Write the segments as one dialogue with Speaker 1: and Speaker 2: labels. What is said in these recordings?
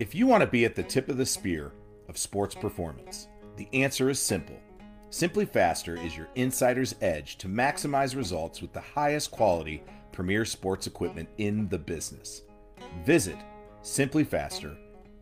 Speaker 1: If you want to be at the tip of the spear of sports performance, the answer is simple. SimpliFaster is your insider's edge to maximize results with the highest quality premier sports equipment in the business. Visit SimpliFaster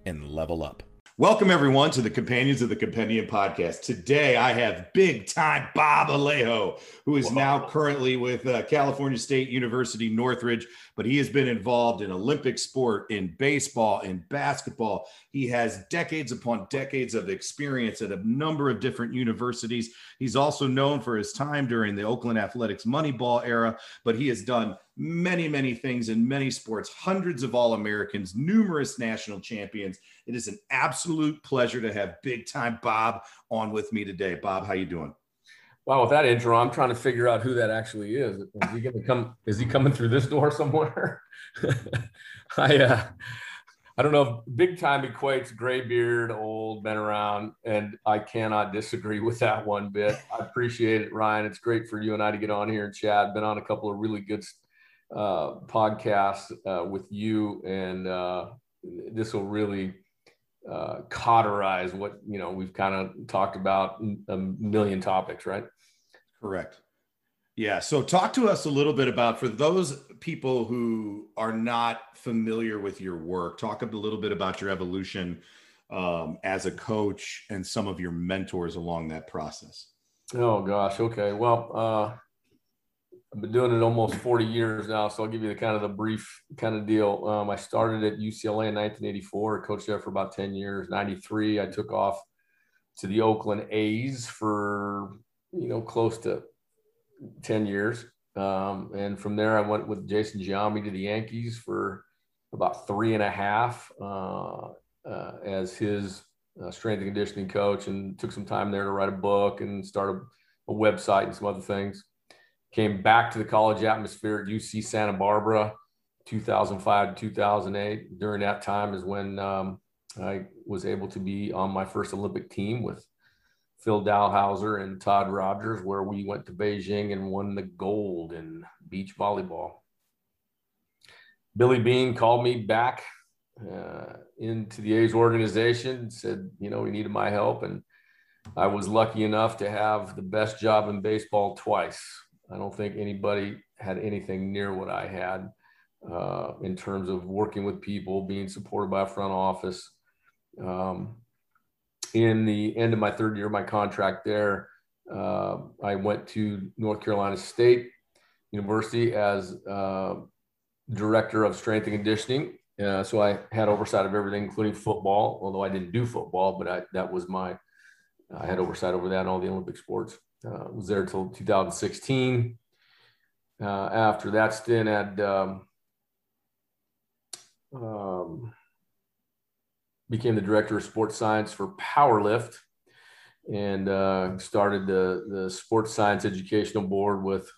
Speaker 1: and level up. Welcome, everyone, to the Companions of the Compendium podcast. Today, I have big time Bob Alejo, who is Whoa. now currently with uh, California State University Northridge, but he has been involved in Olympic sport, in baseball, in basketball. He has decades upon decades of experience at a number of different universities. He's also known for his time during the Oakland Athletics Moneyball era, but he has done many, many things in many sports, hundreds of All Americans, numerous national champions. It is an absolute pleasure to have big time Bob on with me today. Bob, how you doing?
Speaker 2: Wow, with that intro, I'm trying to figure out who that actually is. Is he to come? Is he coming through this door somewhere? I uh, I don't know if big time equates gray beard, old, been around, and I cannot disagree with that one bit. I appreciate it, Ryan. It's great for you and I to get on here and chat. Been on a couple of really good uh, podcast uh, with you, and uh, this will really uh, cauterize what you know we've kind of talked about a million topics, right?
Speaker 1: Correct. Yeah. So, talk to us a little bit about for those people who are not familiar with your work. Talk a little bit about your evolution um, as a coach and some of your mentors along that process.
Speaker 2: Oh gosh. Okay. Well, uh, I've been doing it almost 40 years now, so I'll give you the kind of the brief kind of deal. Um, I started at UCLA in 1984, coached there for about 10 years. 93, I took off to the Oakland A's for you know close to 10 years, um, and from there I went with Jason Giambi to the Yankees for about three and a half uh, uh, as his uh, strength and conditioning coach, and took some time there to write a book and start a, a website and some other things came back to the college atmosphere at UC Santa Barbara, 2005 to 2008. During that time is when um, I was able to be on my first Olympic team with Phil Dalhausser and Todd Rogers, where we went to Beijing and won the gold in beach volleyball. Billy Beane called me back uh, into the A's organization, said, you know, he needed my help. And I was lucky enough to have the best job in baseball twice I don't think anybody had anything near what I had uh, in terms of working with people, being supported by a front office. Um, in the end of my third year of my contract there, uh, I went to North Carolina State University as uh, director of strength and conditioning. Uh, so I had oversight of everything, including football, although I didn't do football, but I, that was my, I had oversight over that and all the Olympic sports. Uh, was there until 2016. Uh, after that stint at um, um, became the director of sports science for Powerlift and uh, started the, the sports science educational board with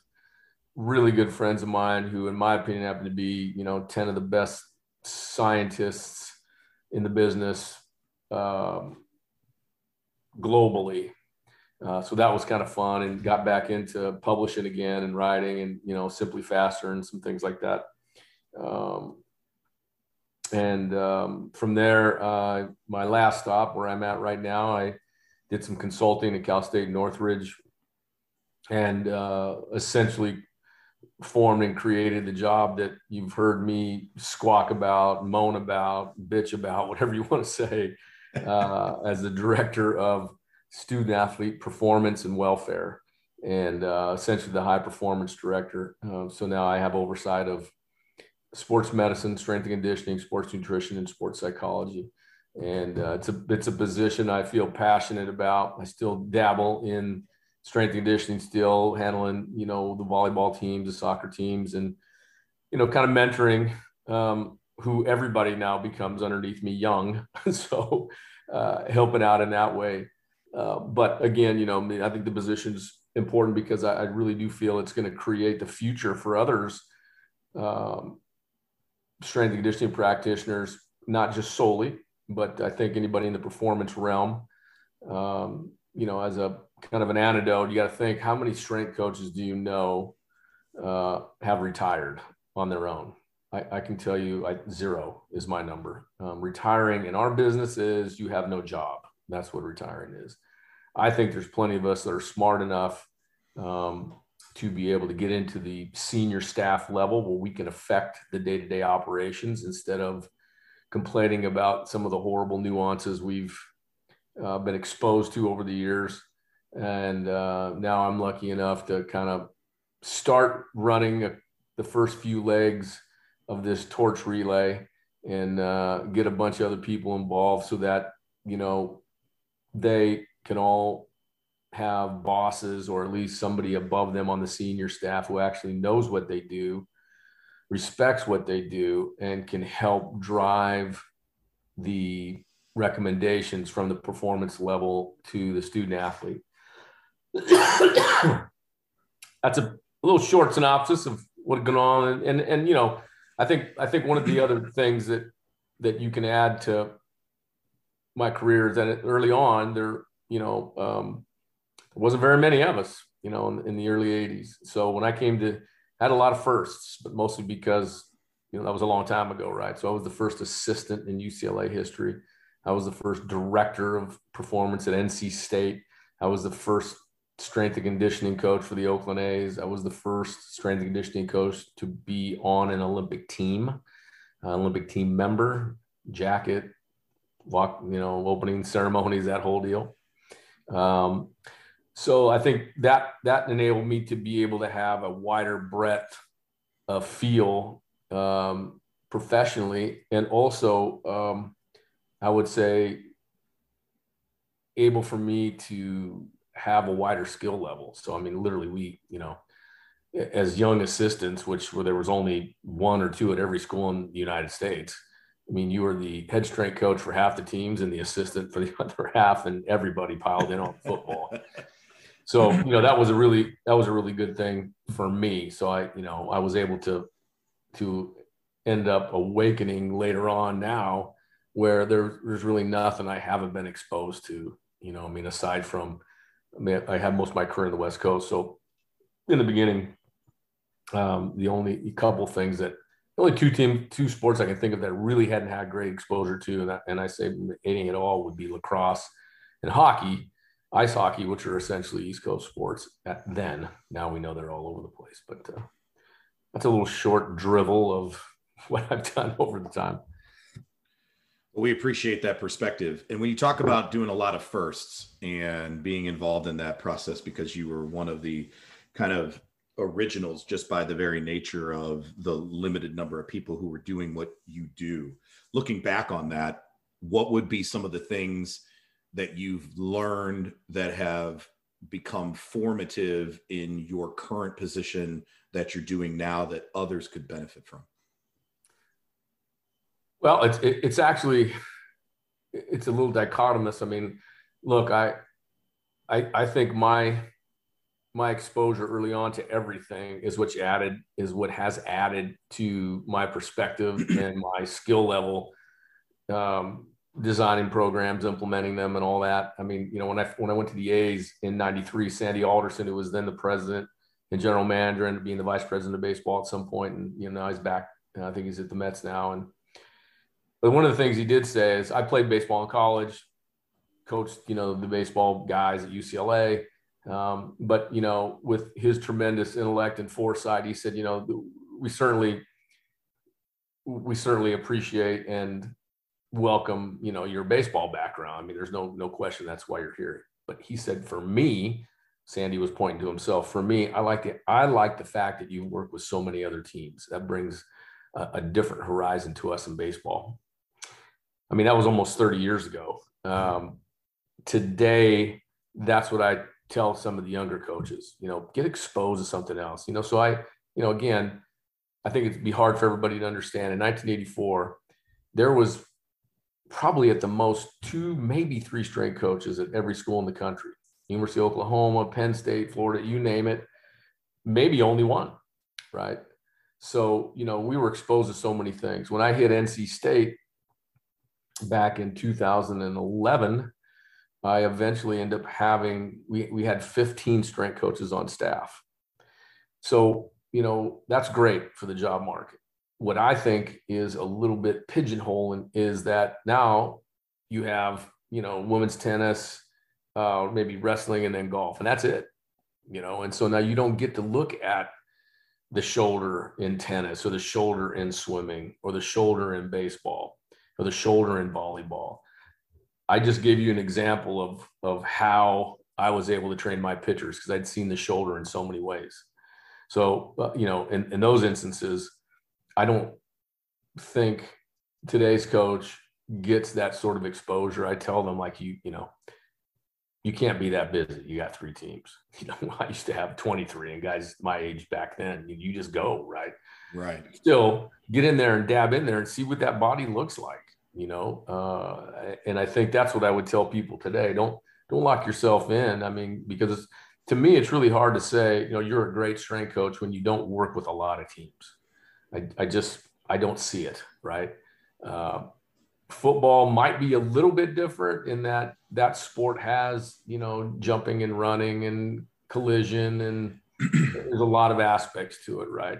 Speaker 2: really good friends of mine who in my opinion happen to be you know 10 of the best scientists in the business um, globally uh, so that was kind of fun and got back into publishing again and writing and, you know, SimpliFaster and some things like that. Um, and um, from there, uh, my last stop where I'm at right now, I did some consulting at Cal State Northridge and uh, essentially formed and created the job that you've heard me squawk about, moan about, bitch about, whatever you want to say, uh, as the director of student athlete performance and welfare, and uh, essentially the high performance director. Uh, so now I have oversight of sports medicine, strength and conditioning, sports nutrition, and sports psychology. And uh, it's a it's a position I feel passionate about. I still dabble in strength and conditioning, still handling you know the volleyball teams, the soccer teams, and you know kind of mentoring um, who everybody now becomes underneath me young. so uh, helping out in that way. Uh, but again, you know, I think the position is important because I, I really do feel it's going to create the future for others, um, strength and conditioning practitioners, not just solely, but I think anybody in the performance realm. Um, you know, as a kind of an antidote, you got to think how many strength coaches do you know uh, have retired on their own? I, I can tell you I, zero is my number. Um, retiring in our business is you have no job. That's what retiring is. I think there's plenty of us that are smart enough um, to be able to get into the senior staff level where we can affect the day-to-day operations instead of complaining about some of the horrible nuances we've uh, been exposed to over the years. And uh, now I'm lucky enough to kind of start running a, the first few legs of this torch relay and uh, get a bunch of other people involved so that you know they can all have bosses or at least somebody above them on the senior staff who actually knows what they do respects what they do and can help drive the recommendations from the performance level to the student athlete. That's a, little short synopsis of what's going on. And, and and you know I think I think one of the other things that that you can add to my career is that early on there, you know, um, wasn't very many of us, you know, in, in, the early '80s. So when I came to, had a lot of firsts, but mostly because you know that was a long time ago, right? So I was the first assistant in UCLA history. I was the first director of performance at NC State. I was the first strength and conditioning coach for the Oakland A's. I was the first strength and conditioning coach to be on an Olympic team, uh, Olympic team member, jacket, walk, you know, opening ceremonies, that whole deal. Um, so I think that that enabled me to be able to have a wider breadth of feel um, professionally, and also um, I would say able for me to have a wider skill level. So, I mean, literally, we, you know, as young assistants, which where there was only one or two at every school in the United States. I mean, you were the head strength coach for half the teams and the assistant for the other half, and everybody piled in on football. So, you know, that was a really that was a really good thing for me. So I, you know, I was able to to end up awakening later on now where there, there's really nothing I haven't been exposed to. You know, I mean, aside from I mean, I had most of my career in the West Coast. So in the beginning, um, the only couple things that only two team two sports I can think of that really hadn't had great exposure to, and, and I say any at all would be lacrosse and hockey, ice hockey, which are essentially East Coast sports at then. Now we know they're all over the place, but uh, that's a little short drivel of what I've done over the time.
Speaker 1: Well, we appreciate that perspective. And when you talk about doing a lot of firsts and being involved in that process because you were one of the kind of originals just by the very nature of the limited number of people who were doing what you do. Looking back on that, what would be some of the things that you've learned that have become formative in your current position that you're doing now that others could benefit from?
Speaker 2: Well, it's it's actually it's a little dichotomous. I mean, look, I I I think my my exposure early on to everything is what's added is what has added to my perspective and my skill level um, designing programs implementing them and all that i mean you know when i when i went to the a's in 93 sandy alderson who was then the president and general manager and being the vice president of baseball at some point and you know now he's back i think he's at the mets now and but one of the things he did say is, I played baseball in college, coached, you know, the baseball guys at UCLA. Um, but, you know, with his tremendous intellect and foresight, he said, you know, we certainly, we certainly appreciate and welcome, you know, your baseball background. I mean, there's no, no question that's why you're here. But he said, for me, Sandy was pointing to himself. For me, I like it. I like the fact that you work with so many other teams. That brings a, a different horizon to us in baseball. I mean, that was almost 30 years ago. Um, today, that's what I tell some of the younger coaches, you know, get exposed to something else, you know. So I, you know, again, I think it'd be hard for everybody to understand. In 1984, there was probably at the most two, maybe three strength coaches at every school in the country. University of Oklahoma, Penn State, Florida, you name it, maybe only one, right? So, you know, we were exposed to so many things. When I hit NC State, back in 2011, I eventually ended up having, we, we had 15 strength coaches on staff. So, you know, that's great for the job market. what I think is a little bit pigeonholing is that now you have, you know, women's tennis, uh, maybe wrestling, and then golf, and that's it, you know. And so now you don't get to look at the shoulder in tennis, or the shoulder in swimming, or the shoulder in baseball, or the shoulder in volleyball. I just gave you an example of of how I was able to train my pitchers because I'd seen the shoulder in so many ways. So, uh, you know, in, in those instances, I don't think today's coach gets that sort of exposure. I tell them like you, you know, you can't be that busy. You got three teams. You know, I used to have 23 and guys my age back then, you, you just go, right?
Speaker 1: Right.
Speaker 2: Still get in there and dab in there and see what that body looks like, you know? Uh, and I think that's what I would tell people today. Don't, don't lock yourself in. I mean, because to me, it's really hard to say, you know, you're a great strength coach when you don't work with a lot of teams. I, I just, I don't see it, right? Uh, football might be a little bit different in that that sport has, you know, jumping and running and collision and there's a lot of aspects to it, right?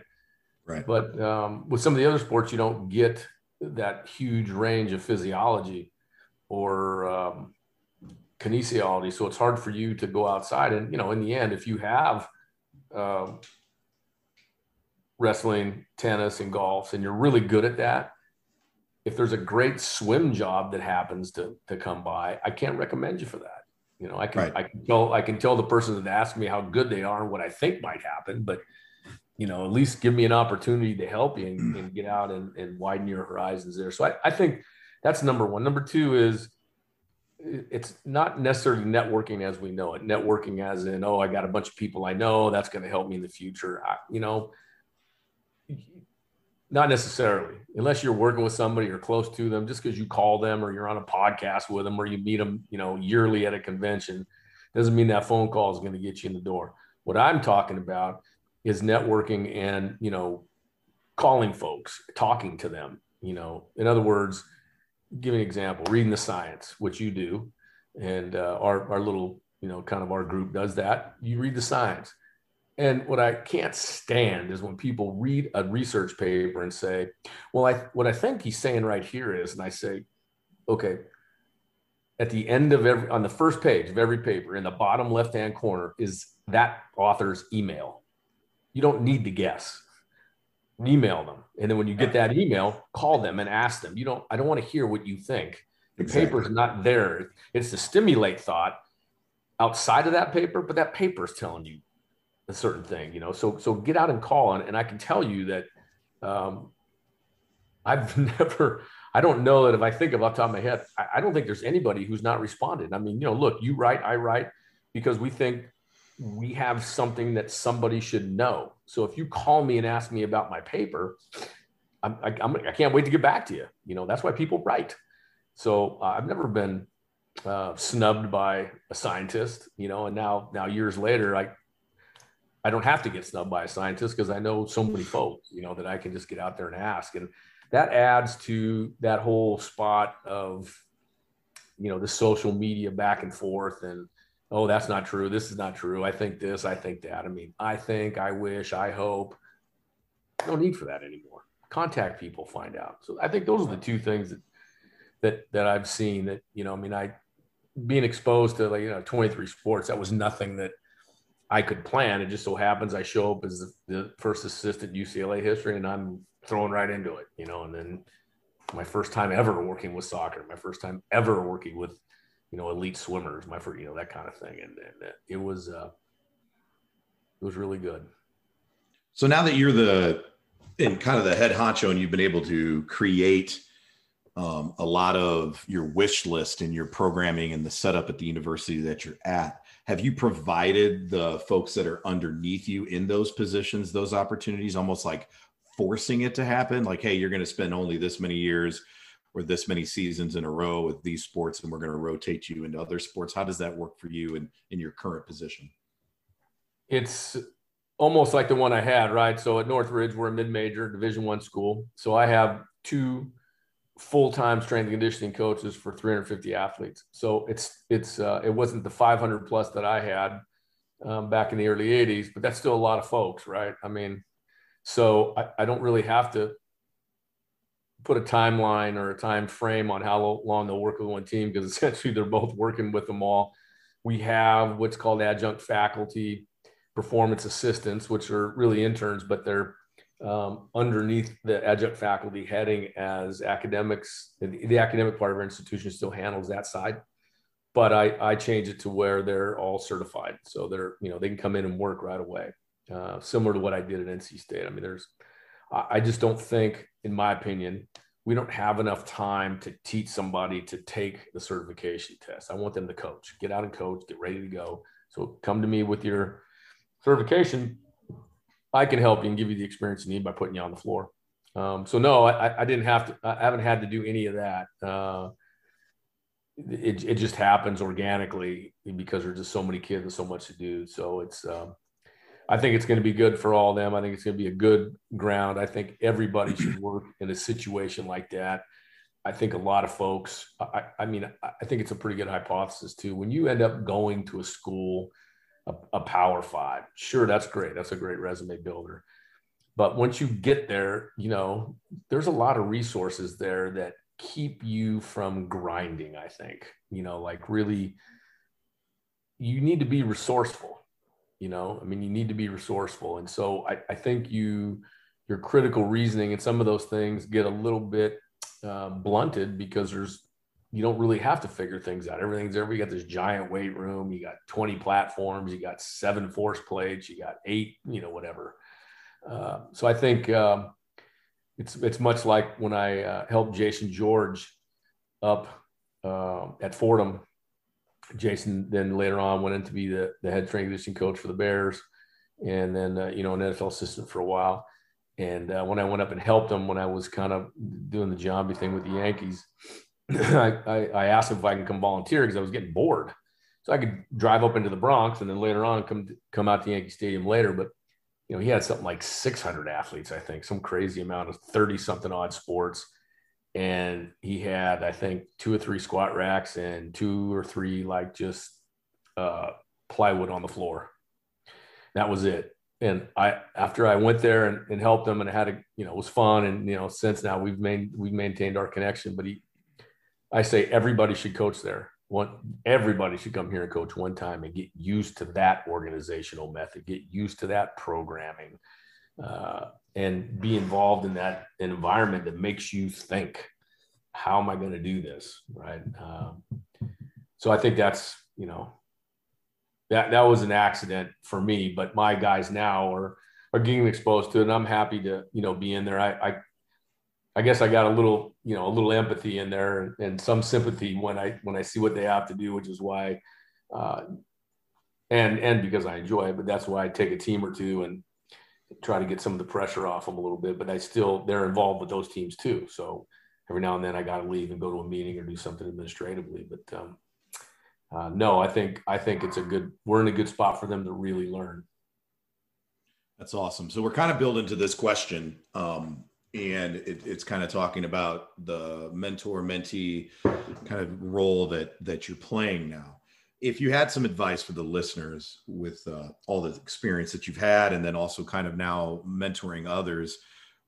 Speaker 1: Right.
Speaker 2: But um, with some of the other sports, you don't get that huge range of physiology or um, kinesiology. So it's hard for you to go outside. And, you know, in the end, if you have um, wrestling, tennis, and golf, and you're really good at that, if there's a great swim job that happens to, to come by, I can't recommend you for that. You know, I can, right. I can tell, I can tell the person that asked me how good they are and what I think might happen, but you know, at least give me an opportunity to help you and, mm. and get out and, and, widen your horizons there. So I, I think that's number one. Number two is it's not necessarily networking as we know it. Networking as in, oh, I got a bunch of people I know that's going to help me in the future. I, you know, not necessarily, unless you're working with somebody or close to them. Just because you call them or you're on a podcast with them or you meet them, you know, yearly at a convention, doesn't mean that phone call is going to get you in the door. What I'm talking about is networking and you know, calling folks, talking to them. You know, in other words give an example reading the science which you do and uh, our, our little you know kind of our group does that. You read the science. And what i can't stand is when people read a research paper and say well i what i think he's saying right here is and i say okay at the end of every on the first page of every paper in the bottom left hand corner is that author's email you don't need to guess email them. And then when you get that email, call them and ask them. You don't, I don't want to hear what you think. The exactly. paper's not there. It's to stimulate thought outside of that paper, but that paper is telling you a certain thing, you know. So so get out and call and, and I can tell you that um, I've never I don't know that if I think about top of my head, I, I don't think there's anybody who's not responded. I mean, you know, look, you write, I write because we think we have something that somebody should know. So if you call me and ask me about my paper, I'm, I, I'm, I can't wait to get back to you. You know, that's why people write. So uh, I've never been uh, snubbed by a scientist, you know, and now, now years later, I, I don't have to get snubbed by a scientist because I know so many folks, you know, that I can just get out there and ask. And that adds to that whole spot of, you know, the social media back and forth and, oh, that's not true. This is not true. I think this, I think that. I mean, I think, I wish, I hope. No need for that anymore. Contact people, find out. So I think those are the two things that that that I've seen that, you know, I mean, I being exposed to like, you know, 23 sports, that was nothing that I could plan. It just so happens I show up as the, the first assistant UCLA history and I'm thrown right into it, you know, and then my first time ever working with soccer, my first time ever working with you know, elite swimmers, my first, you know, that kind of thing. And, and it was, uh, it was really good.
Speaker 1: So now that you're the, in kind of the head honcho and you've been able to create um, a lot of your wish list and your programming and the setup at the university that you're at, have you provided the folks that are underneath you in those positions, those opportunities, almost like forcing it to happen? Like, hey, you're going to spend only this many years or this many seasons in a row with these sports and we're going to rotate you into other sports how does that work for you in, in your current position?
Speaker 2: It's almost like the one i had right? So at northridge we're a mid-major division one school. So i have two full-time strength and conditioning coaches for 350 athletes. So it's it's uh, it wasn't the 500 plus that i had um, back in the early 80s but that's still a lot of folks right? I mean so I, I don't really have to put a timeline or a time frame on how long they'll work with one team because essentially they're both working with them all. We have what's called adjunct faculty performance assistants, which are really interns, but they're um, underneath the adjunct faculty heading as academics. The, the academic part of our institution still handles that side, but I, I change it to where they're all certified. So they're, you know, they can come in and work right away. Uh, similar to what I did at NC State. I mean, there's, I just don't think, in my opinion, we don't have enough time to teach somebody to take the certification test. I want them to coach, get out and coach, get ready to go. So come to me with your certification. I can help you and give you the experience you need by putting you on the floor. Um, so no, I, I, didn't have to. I haven't had to do any of that. Uh, it, it just happens organically because there's just so many kids and so much to do. So it's um, I think it's going to be good for all of them. I think it's going to be a good ground. I think everybody should work in a situation like that. I think a lot of folks, I, I, mean, I think it's a pretty good hypothesis too. When you end up going to a school, a, a power five, sure, that's great. That's a great resume builder. But once you get there, you know, there's a lot of resources there that keep you from grinding, I think, you know, like really, you need to be resourceful you know i mean you need to be resourceful. And so i, I think you your critical reasoning and some of those things get a little bit uh, blunted because there's you don't really have to figure things out. Everything's there. You got this giant weight room. You got 20 platforms. You got seven force plates. You got eight you know whatever. Uh, so i think um, it's it's much like when i uh, helped jason george up uh, at fordham Jason then later on went in to be the, the head conditioning coach for the Bears, and then uh, you know an NFL assistant for a while. And uh, when I went up and helped him when I was kind of doing the jobby thing with the Yankees, I, I, I, asked him if I can come volunteer because I was getting bored. So I could drive up into the Bronx and then later on come come out to Yankee Stadium later. But you know he had something like 600 athletes, I think, some crazy amount of 30 something odd sports and he had I think two or three squat racks and two or three like just uh, plywood on the floor. That was it. And I after I went there and, and helped him and I had a you know it was fun and you know since now we've made we've maintained our connection. But he, I say everybody should coach there. One everybody should come here and coach one time and get used to that organizational method, get used to that programming. Uh, and be involved in that environment that makes you think, how am I going to do this? Right. Um, so I think that's, you know, that, that was an accident for me, but my guys now are, are getting exposed to it and I'm happy to, you know, be in there. I, I, I guess I got a little, you know, a little empathy in there and, some sympathy when I, when I see what they have to do, which is why, uh, and, and because I enjoy it, but that's why I take a team or two and, try to get some of the pressure off them a little bit. But I still they're involved with those teams too. So every now and then I got to leave and go to a meeting or do something administratively. But um, uh, no, I think I think it's a good. We're in a good spot for them to really learn.
Speaker 1: That's awesome. So we're kind of building to this question, um, and it, it's kind of talking about the mentor mentee kind of role that that you're playing now if you had some advice for the listeners with uh, all the experience that you've had and then also kind of now mentoring others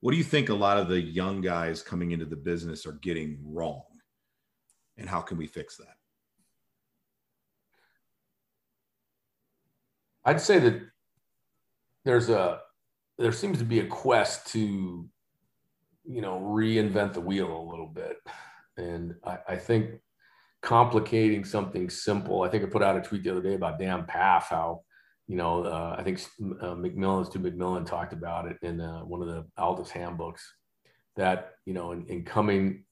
Speaker 1: what do you think a lot of the young guys coming into the business are getting wrong? And how can we fix that?
Speaker 2: I'd say that there's a there seems to be a quest to you know reinvent the wheel a little bit. And I, I think complicating something simple. I think I put out a tweet the other day about Dan Pfaff, how, you know, uh, I think uh, McMillan, McMillan talked about it in uh, one of the ALTIS handbooks that, you know, in, in coming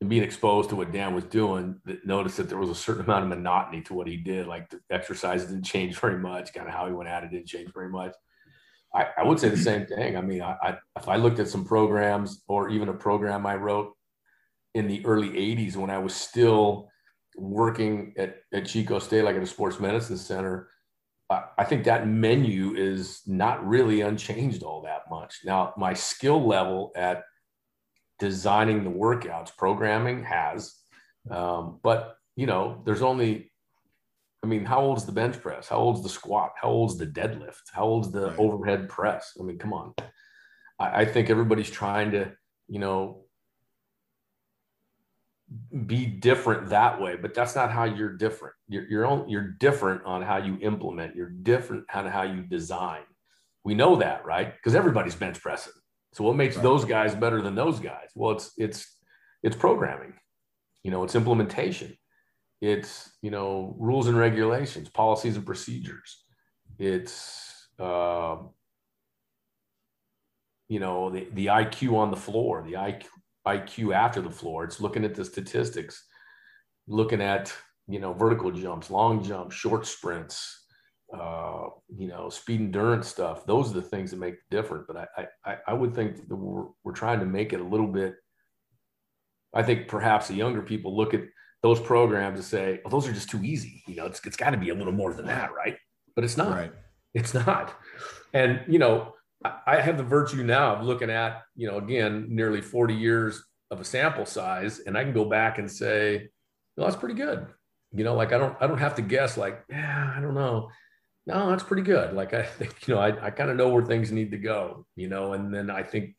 Speaker 2: and being exposed to what Dan was doing, that noticed that there was a certain amount of monotony to what he did. Like the exercise didn't change very much, kind of how he went at it didn't change very much. I, I would say the same thing. I mean, I, I, if I looked at some programs or even a program I wrote in the early 80s when I was still working at, at Chico State, like at a sports medicine center, I, I think that menu is not really unchanged all that much. Now, my skill level at designing the workouts, programming has, um, but you know, there's only, I mean, how old's the bench press? How old's the squat? How old's the deadlift? How old's the right. overhead press? I mean, come on. I, I think everybody's trying to, you know, be different that way, but that's not how you're different. You're you're, you're different on how you implement. You're different on how you design. We know that, right? Because everybody's bench pressing. So what makes right. those guys better than those guys? Well, it's it's it's programming. You know, it's implementation. It's you know rules and regulations, policies and procedures. It's uh, you know the, the IQ on the floor, the IQ IQ after the floor. It's looking at the statistics, looking at you know vertical jumps, long jumps, short sprints, uh, you know speed endurance stuff. Those are the things that make it different. But I I, I would think that we're, we're trying to make it a little bit. I think perhaps the younger people look at those programs and say, "Oh, those are just too easy." You know, it's it's got to be a little more than that, right? But it's not. Right. It's not. And you know, I have the virtue now of looking at, you know, again, nearly 40 years of a sample size, and I can go back and say, well, that's pretty good. You know, like I don't, I don't have to guess like, yeah, I don't know. No, that's pretty good. Like I think, you know, I, I kind of know where things need to go, you know, and then I think,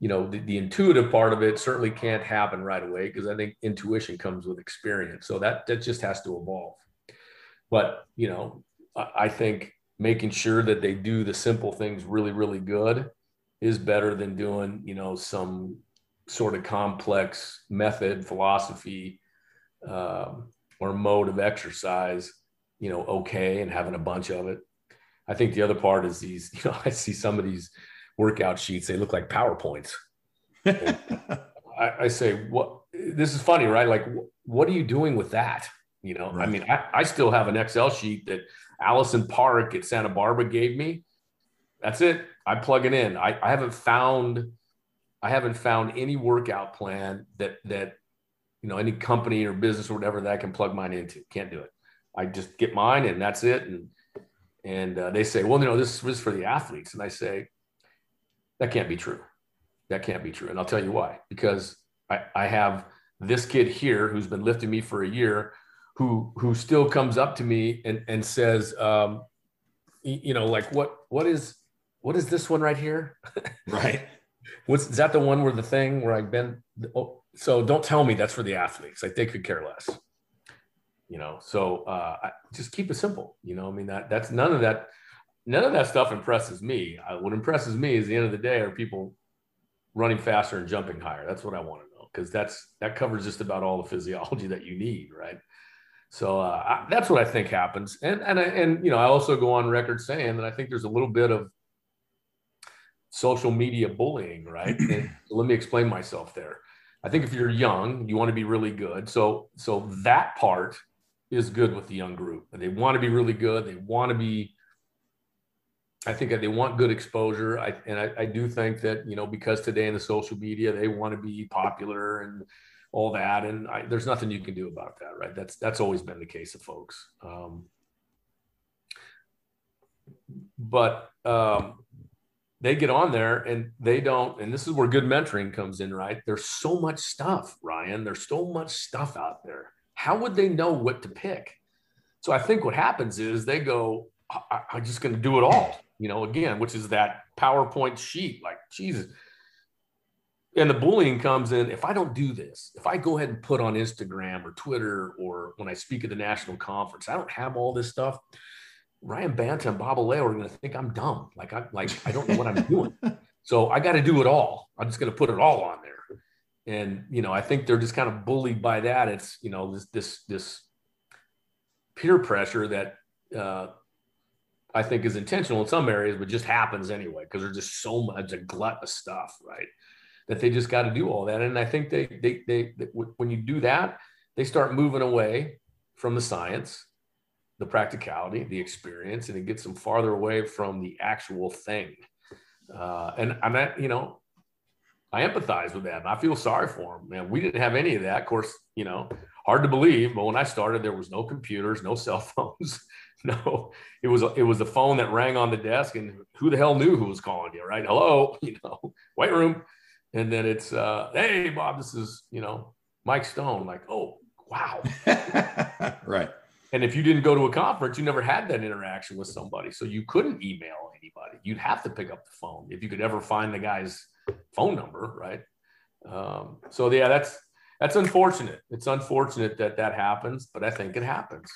Speaker 2: you know, the, the intuitive part of it certainly can't happen right away because I think intuition comes with experience. So that, that just has to evolve. But, you know, I, I think making sure that they do the simple things really, really good is better than doing, you know, some sort of complex method, philosophy, um, or mode of exercise, you know, okay, and having a bunch of it. I think the other part is these, you know, I see some of these workout sheets, they look like PowerPoints. I, I, say, what, this is funny, right? Like, what are you doing with that? You know, right. I mean, I, I still have an Excel sheet that Allison Park at Santa Barbara gave me. That's it. I plug it in. I, I haven't found I haven't found any workout plan that that you know any company or business or whatever that I can plug mine into. Can't do it. I just get mine and that's it. And and uh, they say, well, you know, this is for the athletes, and I say that can't be true. That can't be true. And I'll tell you why. Because I, I have this kid here who's been lifting me for a year who who still comes up to me and and says, um, you know, like what what is what is this one right here?
Speaker 1: Right.
Speaker 2: What's is that the one where the thing where I've been? Oh, so don't tell me that's for the athletes. Like they could care less. You know, so uh, I, just keep it simple. You know, I mean that that's none of that. None of that stuff impresses me. I, what impresses me is the end of the day are people running faster and jumping higher. That's what I want to know because that's that covers just about all the physiology that you need, right? So uh, I, that's what I think happens. And and and you know, I also go on record saying that I think there's a little bit of social media bullying, right? let me explain myself there. I think if you're young, you want to be really good. So so that part is good with the young group. They want to be really good. They want to be. I think they want good exposure. I, and I, I do think that you know because today in the social media they want to be popular and all that. And I, there's nothing you can do about that, right? That's that's always been the case of folks. Um, but um, they get on there and they don't. And this is where good mentoring comes in, right? There's so much stuff, Ryan. There's so much stuff out there. How would they know what to pick? So I think what happens is they go, I, I'm just going to do it all, you know, again, which is that PowerPoint sheet. Like, Jesus, and the bullying comes in if I don't do this, if I go ahead and put on Instagram or Twitter or when I speak at the national conference, I don't have all this stuff. Ryan Banta and Bob Alejo are going to think I'm dumb. Like I like I don't know what I'm doing. So I got to do it all. I'm just going to put it all on there. And you know, I think they're just kind of bullied by that. It's you know this this this peer pressure that uh, I think is intentional in some areas, but just happens anyway because there's just so much a glut of stuff, right? That they just got to do all that. And I think they, they, they, they, when you do that, they start moving away from the science, the practicality, the experience, and it gets them farther away from the actual thing. Uh, and I'm at, you know, I empathize with that. I feel sorry for them. Man, we didn't have any of that. Of course, you know, hard to believe, but when I started, there was no computers, no cell phones. no, it was it was the phone that rang on the desk, and who the hell knew who was calling you, right? Hello, you know, white room and then it's uh, hey Bob, this is you know Mike Stone. Like, oh wow,
Speaker 1: right.
Speaker 2: And if you didn't go to a conference, you never had that interaction with somebody, so you couldn't email anybody. You'd have to pick up the phone if you could ever find the guy's phone number, right? Um, so yeah, that's that's unfortunate. It's unfortunate that that happens, but I think it happens.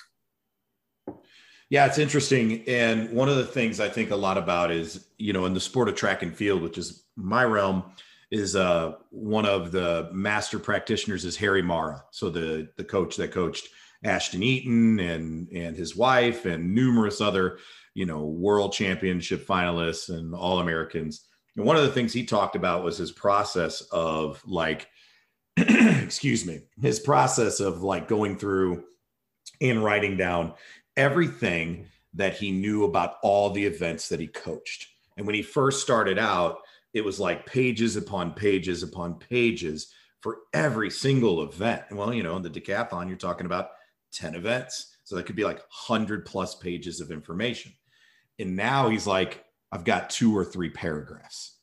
Speaker 1: Yeah, it's interesting. And one of the things I think a lot about is, you know, in the sport of track and field, which is my realm, is uh, one of the master practitioners is Harry Marra. So the the coach that coached Ashton Eaton and and his wife and numerous other, you know, world championship finalists and all Americans. And one of the things he talked about was his process of like, excuse me, his process of like going through and writing down everything that he knew about all the events that he coached. And when he first started out, it was like pages upon pages upon pages for every single event. Well, you know, in the decathlon, you're talking about 10 events. So that could be like 100 plus pages of information. And now he's like, I've got two or three paragraphs.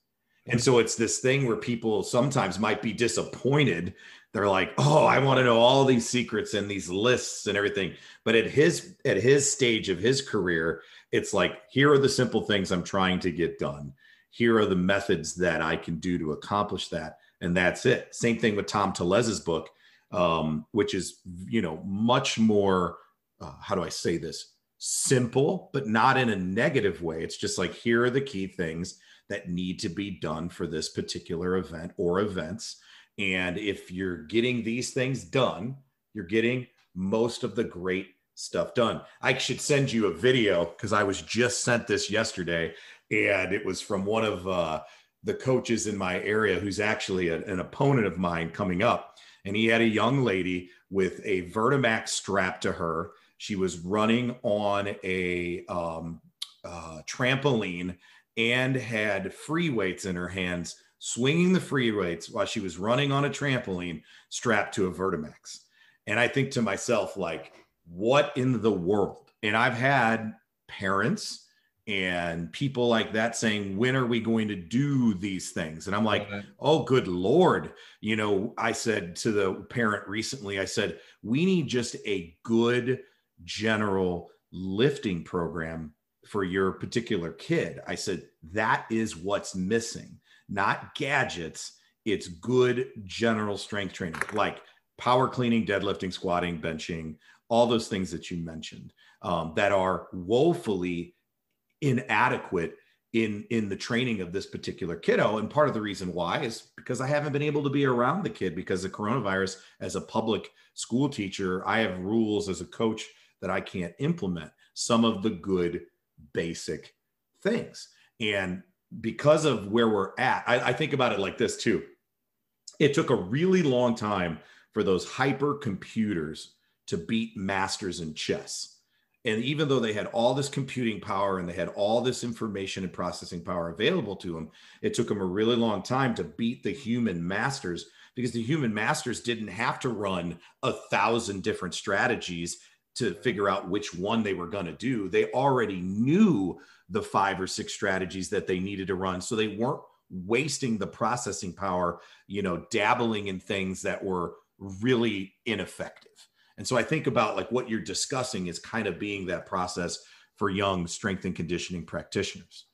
Speaker 1: And so it's this thing where people sometimes might be disappointed. They're like, "Oh, I want to know all these secrets and these lists and everything." But at his at his stage of his career, it's like, "Here are the simple things I'm trying to get done here are the methods that I can do to accomplish that. And that's it. Same thing with Tom Tellez's book, um, which is, you know, much more, uh, how do I say this? Simple, but not in a negative way. It's just like, here are the key things that need to be done for this particular event or events. And if you're getting these things done, you're getting most of the great stuff done. I should send you a video because I was just sent this yesterday and it was from one of uh, the coaches in my area who's actually a, an opponent of mine coming up. And he had a young lady with a Vertimax strap to her. She was running on a um, uh, trampoline and had free weights in her hands, swinging the free weights while she was running on a trampoline strapped to a Vertimax. And I think to myself, like, what in the world? And I've had parents and people like that saying when are we going to do these things? And i'm like oh good lord. You know i said to the parent recently i said we need just a good general lifting program for your particular kid. I said that is what's missing not gadgets. It's good general strength training like power cleaning deadlifting squatting benching all those things that you mentioned um, that are woefully inadequate in in the training of this particular kiddo. And part of the reason why is because i haven't been able to be around the kid because the coronavirus. As a public school teacher i have rules as a coach that i can't implement some of the good basic things. And because of where we're at I, I think about it like this too. It took a really long time for those hyper computers to beat masters in chess and even though they had all this computing power and they had all this information and processing power available to them, it took them a really long time to beat the human masters because the human masters didn't have to run a thousand different strategies to figure out which one they were going to do. They already knew the five or six strategies that they needed to run. So they weren't wasting the processing power, you know, dabbling in things that were really ineffective. And so I think about like what you're discussing is kind of being that process for young strength and conditioning practitioners.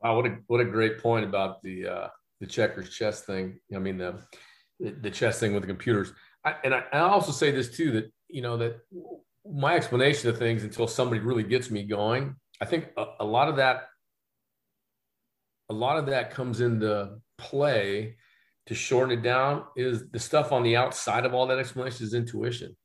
Speaker 2: Wow, what a what a great point about the uh, the checkers chess thing. I mean the the chess thing with the computers. I, and I, I also say this too that you know that my explanation of things until somebody really gets me going. I think a, a lot of that a lot of that comes into play to shorten it down is the stuff on the outside of all that explanation is intuition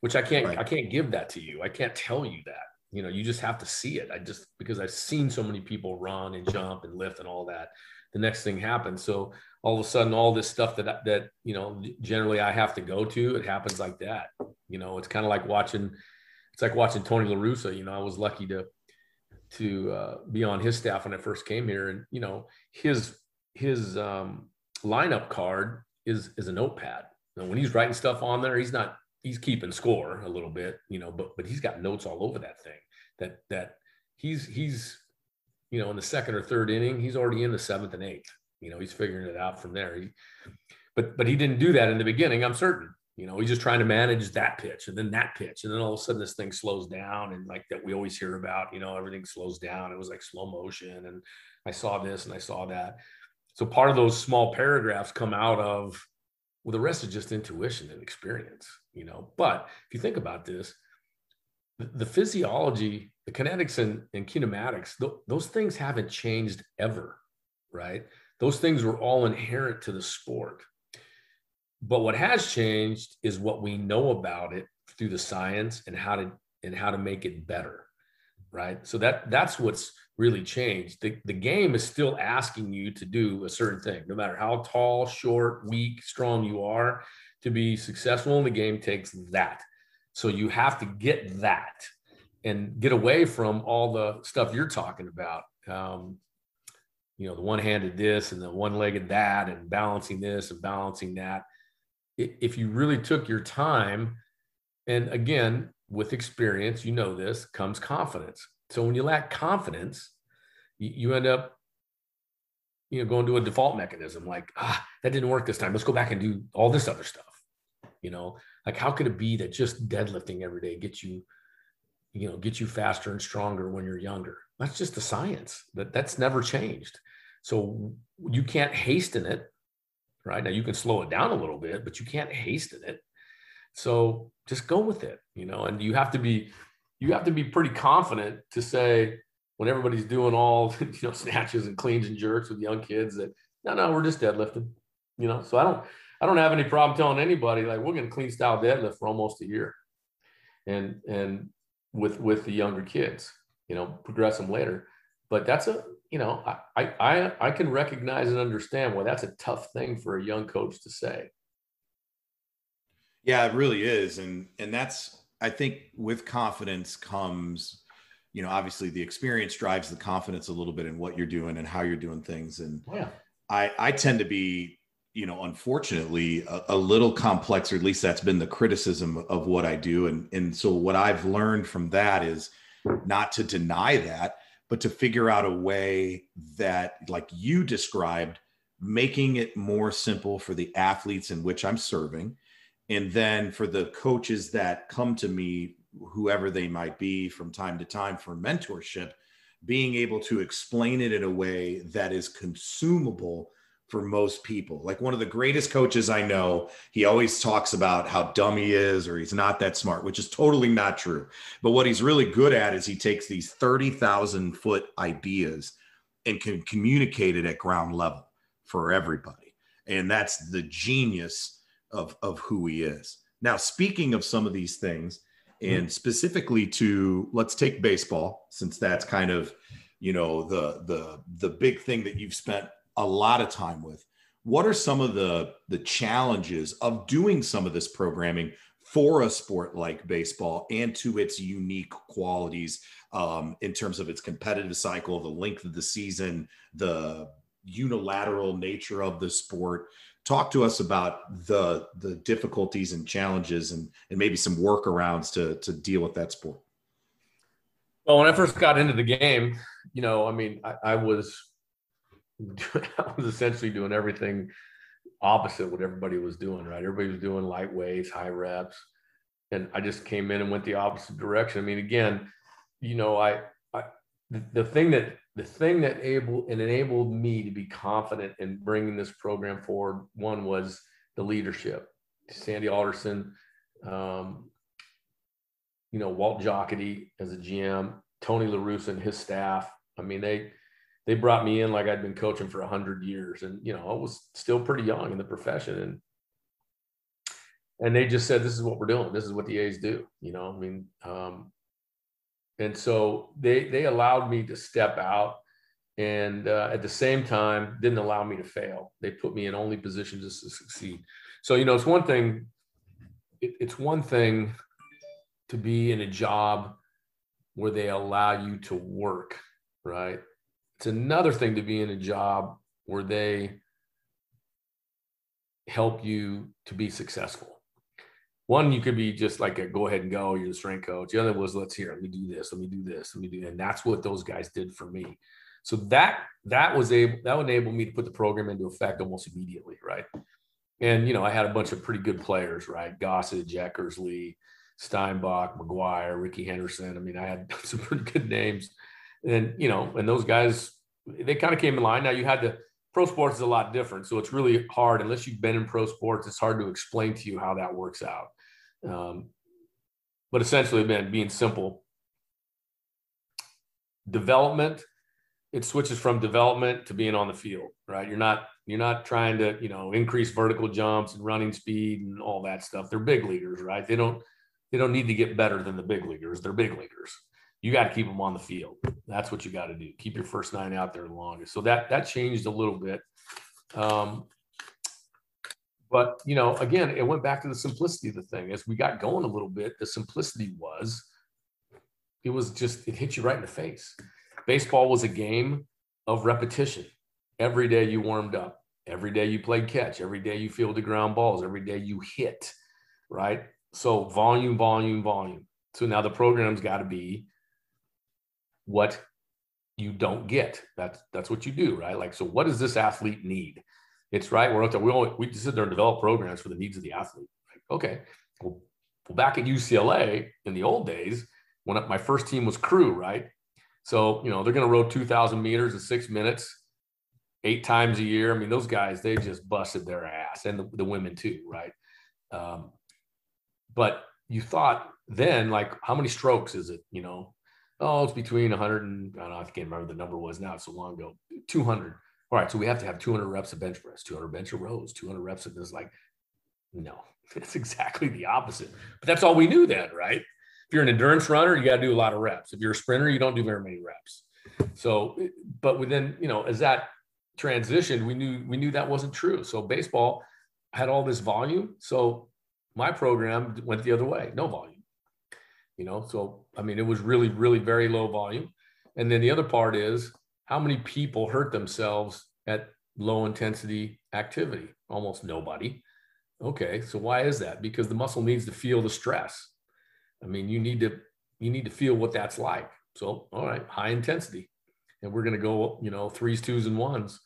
Speaker 2: which I can't right. I can't give that to you. I can't tell you that. You know, you just have to see it. I just because I've seen so many people run and jump and lift and all that. The next thing happens. So all of a sudden, all this stuff that that you know generally I have to go to, it happens like that. You know, it's kind of like watching. It's like watching Tony La Russa. You know, I was lucky to to uh, be on his staff when I first came here, and you know his his um, lineup card is is a notepad. And when he's writing stuff on there, he's not he's keeping score a little bit, you know, but but he's got notes all over that thing. That that he's he's you know in the second or third inning, he's already in the seventh and eighth. You know, he's figuring it out from there. He, but but he didn't do that in the beginning. I'm certain. You know, he's just trying to manage that pitch and then that pitch, and then all of a sudden this thing slows down, and like that we always hear about. You know, everything slows down. It was like slow motion, and I saw this and I saw that. So part of those small paragraphs come out of well, the rest is just intuition and experience, you know. But if you think about this, the, the physiology, the kinetics and, and kinematics, th- those things haven't changed ever, right? Those things were all inherent to the sport. But what has changed is what we know about it through the science and how to and how to make it better, right? So that that's what's really changed. The, the game is still asking you to do a certain thing, no matter how tall, short, weak, strong you are. To be successful in the game takes that. So you have to get that and get away from all the stuff you're talking about. Um, you know, the one-handed this and the one-legged that, and balancing this and balancing that. If you really took your time, and again, with experience, you know this comes confidence. So when you lack confidence, you, end up, you know, going to a default mechanism like, ah, that didn't work this time. Let's go back and do all this other stuff. You know, like how could it be that just deadlifting every day gets you, you know, get you faster and stronger when you're younger? That's just the science. That that's never changed. So you can't hasten it, right? Now you can slow it down a little bit, but you can't hasten it. So just go with it, you know, and you have to be you have to be pretty confident to say when everybody's doing all you know snatches and cleans and jerks with young kids that no no we're just deadlifting you know? So i don't i don't have any problem telling anybody like we're going to clean style deadlift for almost a year. And and with with the younger kids you know progress them later. But that's a you know i i i can recognize and understand why that's a tough thing for a young coach to say.
Speaker 1: Yeah it really is. And and that's I think with confidence comes, you know, obviously the experience drives the confidence a little bit in what you're doing and how you're doing things. And
Speaker 2: oh, yeah.
Speaker 1: I, I tend to be, you know, unfortunately a, a, little complex, or at least that's been the criticism of what I do. And, and so what I've learned from that is not to deny that, but to figure out a way that, like you described, making it more simple for the athletes in which I'm serving and then for the coaches that come to me whoever they might be from time to time for mentorship being able to explain it in a way that is consumable for most people. Like one of the greatest coaches i know he always talks about how dumb he is or he's not that smart which is totally not true. But what he's really good at is he takes these 30,000 foot ideas and can communicate it at ground level for everybody. And that's the genius of of who he is. Now, speaking of some of these things, mm-hmm. and specifically to let's take baseball, since that's kind of you know the the the big thing that you've spent a lot of time with. What are some of the the challenges of doing some of this programming for a sport like baseball and to its unique qualities um, in terms of its competitive cycle, the length of the season, the unilateral nature of the sport talk to us about the the difficulties and challenges and and maybe some workarounds to to deal with that sport.
Speaker 2: Well when i first got into the game you know i mean i, I was i was essentially doing everything opposite what everybody was doing right? Everybody was doing light weights high reps and i just came in and went the opposite direction. I mean again you know i i the, the thing that the thing that able and enabled me to be confident in bringing this program forward one was the leadership. Sandy alderson um, you know walt jocketty as a gm tony La Russa and his staff. I mean they they brought me in like i'd been coaching for 100 years and you know i was still pretty young in the profession and and they just said this is what we're doing. This is what the a's do. You know i mean um, and so they they allowed me to step out and uh, at the same time didn't allow me to fail. They put me in only positions to succeed. So you know it's one thing it, it's one thing to be in a job where they allow you to work right? It's another thing to be in a job where they help you to be successful one, you could be just like a go ahead and go, you're the strength coach. The other was let's hear, let me do this, let me do this, let me do that. And that's what those guys did for me. So that that was able that would enable me to put the program into effect almost immediately, right? And you know, I had a bunch of pretty good players, right? Gossage, Eckersley, Steinbach, McGwire ricky Henderson. I mean, I had some pretty good names. And you know, and those guys, they kind of came in line. Now you had to pro sports is a lot different. So it's really hard, unless you've been in pro sports, it's hard to explain to you how that works out. Um, but essentially, man, being simple, development, it switches from development to being on the field, right? You're not you're not trying to, you know, increase vertical jumps and running speed and all that stuff. They're big leaguers, right? They don't they don't need to get better than the big leaguers. They're big leaguers. You got to keep them on the field. That's what you got to do. Keep your first nine out there the longest. So that that changed a little bit. Um, but you know, again, it went back to the simplicity of the thing. As we got going a little bit, the simplicity was it was just it hit you right in the face. Baseball was a game of repetition. Every day you warmed up. Every day you played catch. Every day you fielded ground balls. Every day you hit, right? So volume, volume, volume. So now the program's got to be what you don't get. That's that's what you do, right? Like, so what does this athlete need? It's right. We're there. We only we sit there and develop programs for the needs of the athlete. Like, okay. Well, well, back at UCLA in the old days, when my first team was crew, right? So, you know, they're going to row 2,000 meters in six minutes, eight times a year. I mean, those guys, they just busted their ass and the, the women too, right? Um, but you thought then, like, how many strokes is it? You know, oh, it's between 100 and I don't know, I can't remember the number was now. It's so long ago, 200. All right, so we have to have 200 reps of bench press, 200 bench of rows, 200 reps of this. Like, no, it's exactly the opposite. But that's all we knew then, right? If you're an endurance runner, you got to do a lot of reps. If you're a sprinter, you don't do very many reps. So, but within, you know, as that transitioned, we knew we knew that wasn't true. So baseball had all this volume. So my program went the other way, no volume. You know, so I mean, it was really, really very low volume. And then the other part is how many people hurt themselves at low intensity activity? Almost nobody. Okay, so why is that? Because the muscle needs to feel the stress. I mean, you need to you need to feel what that's like. So, all right, high intensity, and we're going to go, you know, threes, twos, and ones.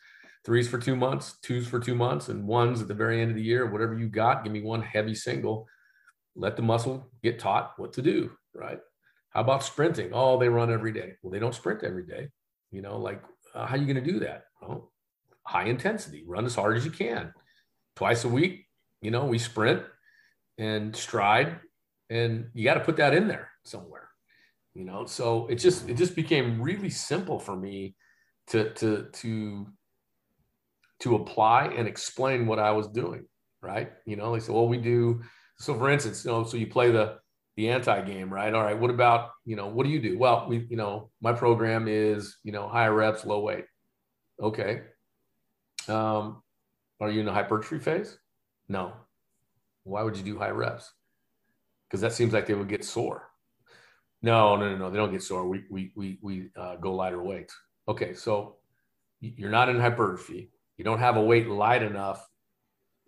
Speaker 2: Threes for two months, twos for two months, and ones at the very end of the year. Whatever you got, give me one heavy single. Let the muscle get taught what to do. Right? How about sprinting? Oh, they run every day. Well, they don't sprint every day. You know, like uh, how are you going to do that? Well, high intensity, run as hard as you can. Twice a week, you know, we sprint and stride, and you got to put that in there somewhere. You know, so it just it just became really simple for me to to to to apply and explain what I was doing. Right? You know, they said, well, we do. So, for instance, you know, so you play the the anti game, right? All right, what about, you know, what do you do? Well, we, you know, my program is, you know, higher reps, low weight. Okay. Um, are you in a hypertrophy phase? No. Why would you do high reps? Because that seems like they would get sore. No, no, no, no. They don't get sore. We we we we uh, go lighter weights. Okay, so you're not in hypertrophy. You don't have a weight light enough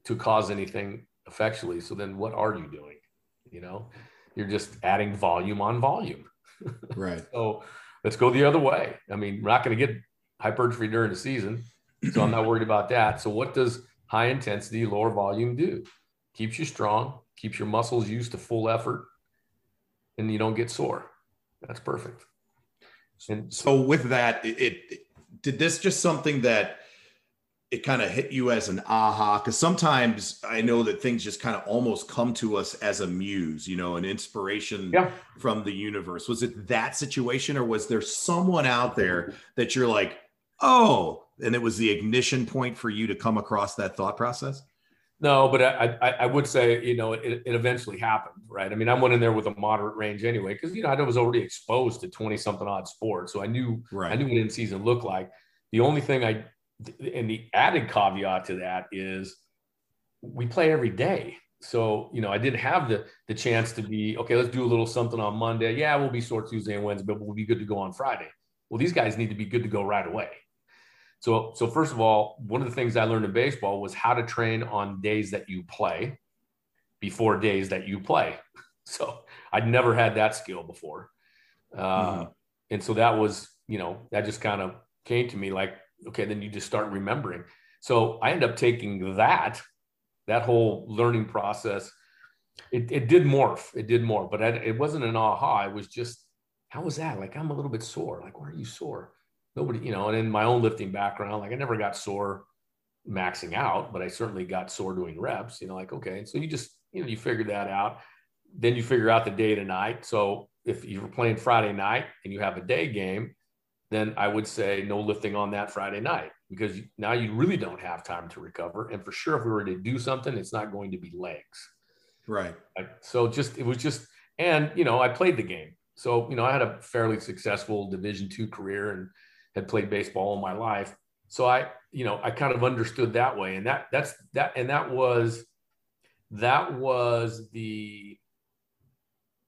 Speaker 2: to cause anything effectually. So then, what are you doing? You know, you're just adding volume on volume.
Speaker 1: Right.
Speaker 2: so let's go the other way. I mean, we're not going to get hypertrophy during the season, so I'm not worried about that. So what does high intensity, lower volume do? Keeps you strong, keeps your muscles used to full effort, and you don't get sore. That's perfect.
Speaker 1: And so with that, it, it did this just something that it kind of hit you as an aha because sometimes i know that things just kind of almost come to us as a muse you know an inspiration
Speaker 2: yeah.
Speaker 1: from the universe was it that situation or was there someone out there that you're like oh and it was the ignition point for you to come across that thought process
Speaker 2: no but i i, I would say you know it, it eventually happened right i mean i went in there with a moderate range anyway because you know i was already exposed to 20 something odd sports so i knew right. i knew what in season looked like the only thing i and the added caveat to that is we play every day. So, you know, I didn't have the the chance to be, okay, let's do a little something on Monday. Yeah, we'll be sore Tuesday and Wednesday, but we'll be good to go on Friday. Well, these guys need to be good to go right away. So, so first of all, one of the things I learned in baseball was how to train on days that you play before days that you play. So I'd never had that skill before. Uh, mm-hmm. And so that was, you know, that just kind of came to me like, okay, then you just start remembering. So I end up taking that, that whole learning process. It, it did morph. It did more, but I, it wasn't an aha. It was just, how was that? Like, I'm a little bit sore. Like, why are you sore? Nobody, you know, and in my own lifting background, like I never got sore maxing out, but I certainly got sore doing reps, you know, like, okay. So you just, you know, you figure that out. Then you figure out the day to night. So if you were playing Friday night and you have a day game, then I would say no lifting on that Friday night because now you really don't have time to recover. And for sure, if we were to do something, it's not going to be legs.
Speaker 1: Right.
Speaker 2: So just, it was just, and, you know, I played the game. So, you know, I had a fairly successful division two career and had played baseball all my life. So I, you know, I kind of understood that way. And that, that's that, and that was, that was the,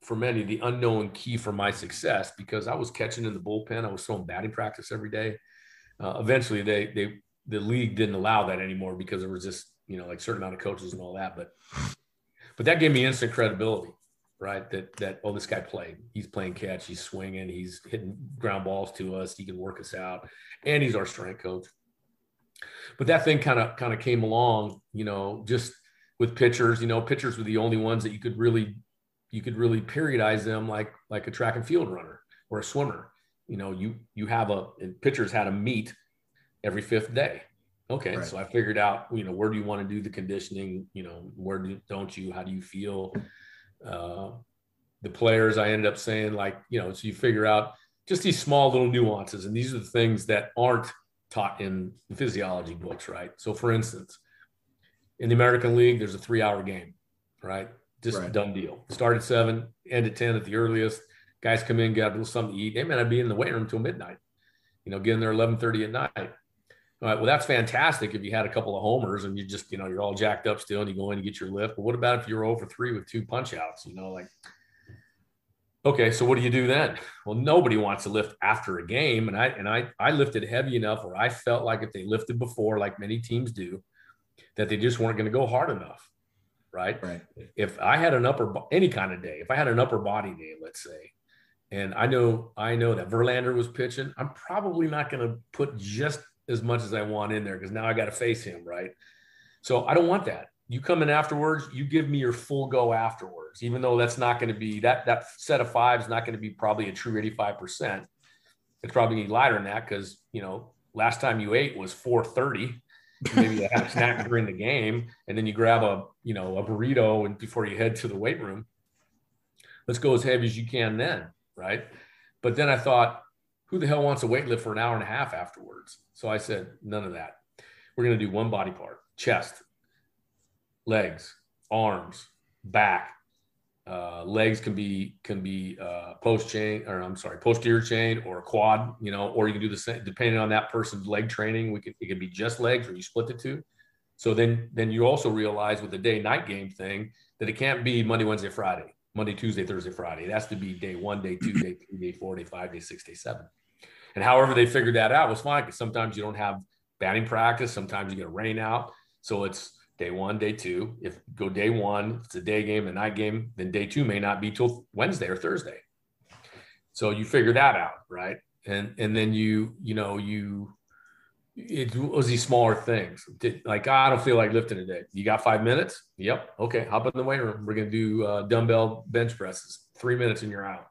Speaker 2: for many, the unknown key for my success because I was catching in the bullpen. I was throwing batting practice every day. Uh, eventually, they they the league didn't allow that anymore because there was just you know like certain amount of coaches and all that. But but that gave me instant credibility, right? That that oh this guy played. He's playing catch. He's swinging. He's hitting ground balls to us. He can work us out, and he's our strength coach. But that thing kind of kind of came along, you know, just with pitchers. You know, pitchers were the only ones that you could really you could really periodize them like like a track and field runner or a swimmer. You know, you you have a pitchers had a meet every fifth day. Okay, right. so I figured out, you know, where do you want to do the conditioning? You know, where do, don't you? How do you feel? Uh, the players, I ended up saying, like, you know, so you figure out just these small little nuances, and these are the things that aren't taught in physiology books, right? So, for instance, in the American League, there's a three-hour game, right? Just right. done deal. Start at seven, end at 10 at the earliest. Guys come in, get a little something to eat. They may not be in the weight room until midnight, you know, get in there 1130 at night. All right, well, that's fantastic if you had a couple of homers and you just, you know, you're all jacked up still and you go in and get your lift. But what about if you're over three with two punch outs? You know, like, okay, so what do you do then? Well, nobody wants to lift after a game. And I and I I lifted heavy enough where I felt like if they lifted before, like many teams do, that they just weren't going to go hard enough right?
Speaker 1: Right.
Speaker 2: If I had an upper any kind of day, if I had an upper body day, let's say, and I know I know that Verlander was pitching, I'm probably not going to put just as much as I want in there because now I got to face him, right? So I don't want that. You come in afterwards, you give me your full go afterwards, even though that's not going to be that that set of five is not going to be probably a true 85%. It's probably going to be lighter than that because you know last time you ate was 430 maybe you have a snack during the game, and then you grab a you know a burrito and before you head to the weight room. Let's go as heavy as you can then, right? But then I thought, who the hell wants a weight lift for an hour and a half afterwards? So I said, none of that. We're going to do one body part: chest, legs, arms, back, uh, legs can be can be uh, post chain or I'm sorry posterior chain or quad you know or you can do the same depending on that person's leg training we can it can be just legs or you split the two. So then then you also realize with the day night game thing that it can't be Monday Wednesday Friday Monday Tuesday Thursday Friday. It has to be day one day two day three day four day five day six day seven. And however they figured that out was fine because sometimes you don't have batting practice sometimes you get a rain out. So it's day one, day two. If go day one, it's a day game, a night game, then day two may not be till Wednesday or Thursday. So you figure that out, right? And and then you you know you it was these smaller things. Like I don't feel like lifting today. You got five minutes? Yep. Okay. Hop in the weight room. We're gonna do uh, dumbbell bench presses. Three minutes and you're out.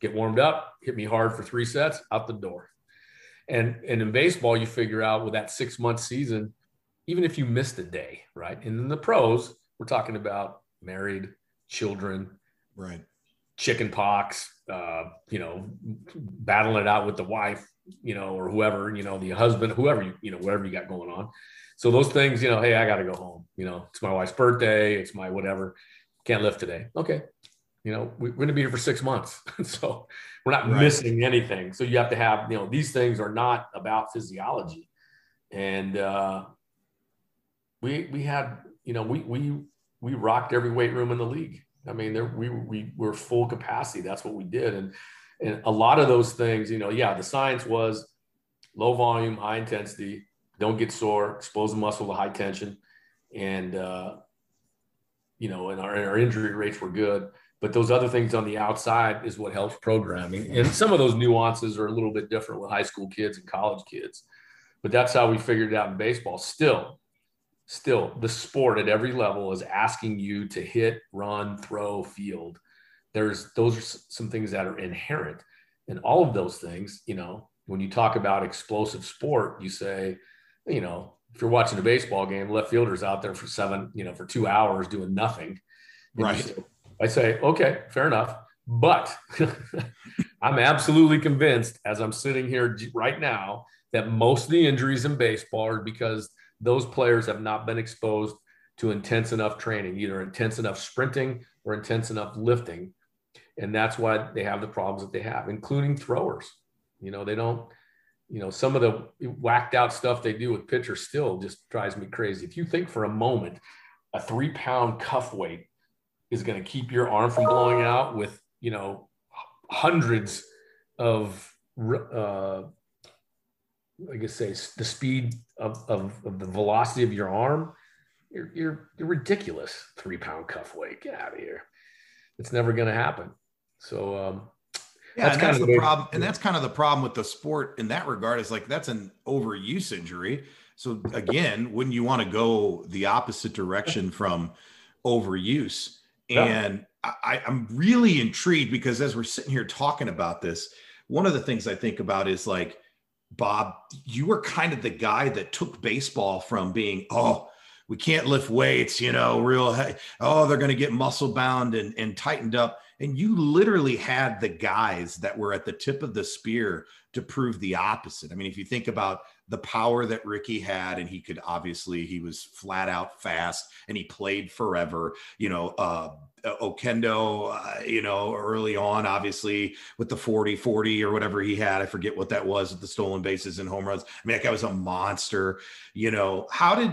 Speaker 2: Get warmed up. Hit me hard for three sets. Out the door. And and in baseball, you figure out with that six month season, even if you missed a day, right? And in the pros, we're talking about married, children,
Speaker 1: right?
Speaker 2: Chicken pox, uh, you know, battling it out with the wife, you know, or whoever, you know, the husband, whoever you, you know, whatever you got going on. So those things, you know, hey, I got to go home. You know, it's my wife's birthday. It's my whatever. Can't lift today. Okay. You know, we're going to be here for six months. so we're not right. missing anything. So you have to have, you know, these things are not about physiology. And, uh, we we had you know we we we rocked every weight room in the league. I mean, there we we were full capacity. That's what we did, and and a lot of those things, you know, yeah, the science was low volume, high intensity, don't get sore, expose the muscle to high tension, and uh, you know, and our, our injury rates were good. But those other things on the outside is what helps programming, and some of those nuances are a little bit different with high school kids and college kids. But that's how we figured it out in baseball. Still, still the sport at every level is asking you to hit, run, throw, field. There's those are some things that are inherent. And all of those things, you know, when you talk about explosive sport, you say, you know, if you're watching a baseball game, left fielder's out there for seven, you know, for two hours doing nothing.
Speaker 1: Right.
Speaker 2: Say, I say, okay, fair enough. But I'm absolutely convinced as I'm sitting here right now that most of the injuries in baseball are because those players have not been exposed to intense enough training, either intense enough sprinting or intense enough lifting. And that's why they have the problems that they have, including throwers. You know, they don't, you know, some of the whacked out stuff they do with pitchers still just drives me crazy. If you think for a moment a three pound cuff weight is going to keep your arm from blowing out with, you know, hundreds of, uh, I say the speed of, of, of the velocity of your arm, you're, you're, you're ridiculous. Three pound cuff weight. Get out of here. It's never going to happen. So, um,
Speaker 1: yeah, that's and that's the big, problem. And that's kind of the problem with the sport in that regard is like that's an overuse injury. So again, wouldn't you want to go the opposite direction from overuse? Yeah. And I, I'm really intrigued because as we're sitting here talking about this, one of the things I think about is like, Bob, you were kind of the guy that took baseball from being, oh, we can't lift weights, you know, real, oh, they're going to get muscle bound and, and tightened up and you literally had the guys that were at the tip of the spear to prove the opposite. I mean, if you think about the power that Ricky had, and he could obviously, he was flat out fast and he played forever, you know, uh, Oquendo, uh, you know, early on, obviously with the 40 40 or whatever he had. I forget what that was with the stolen bases and home runs. I mean, that guy was a monster. You know, how did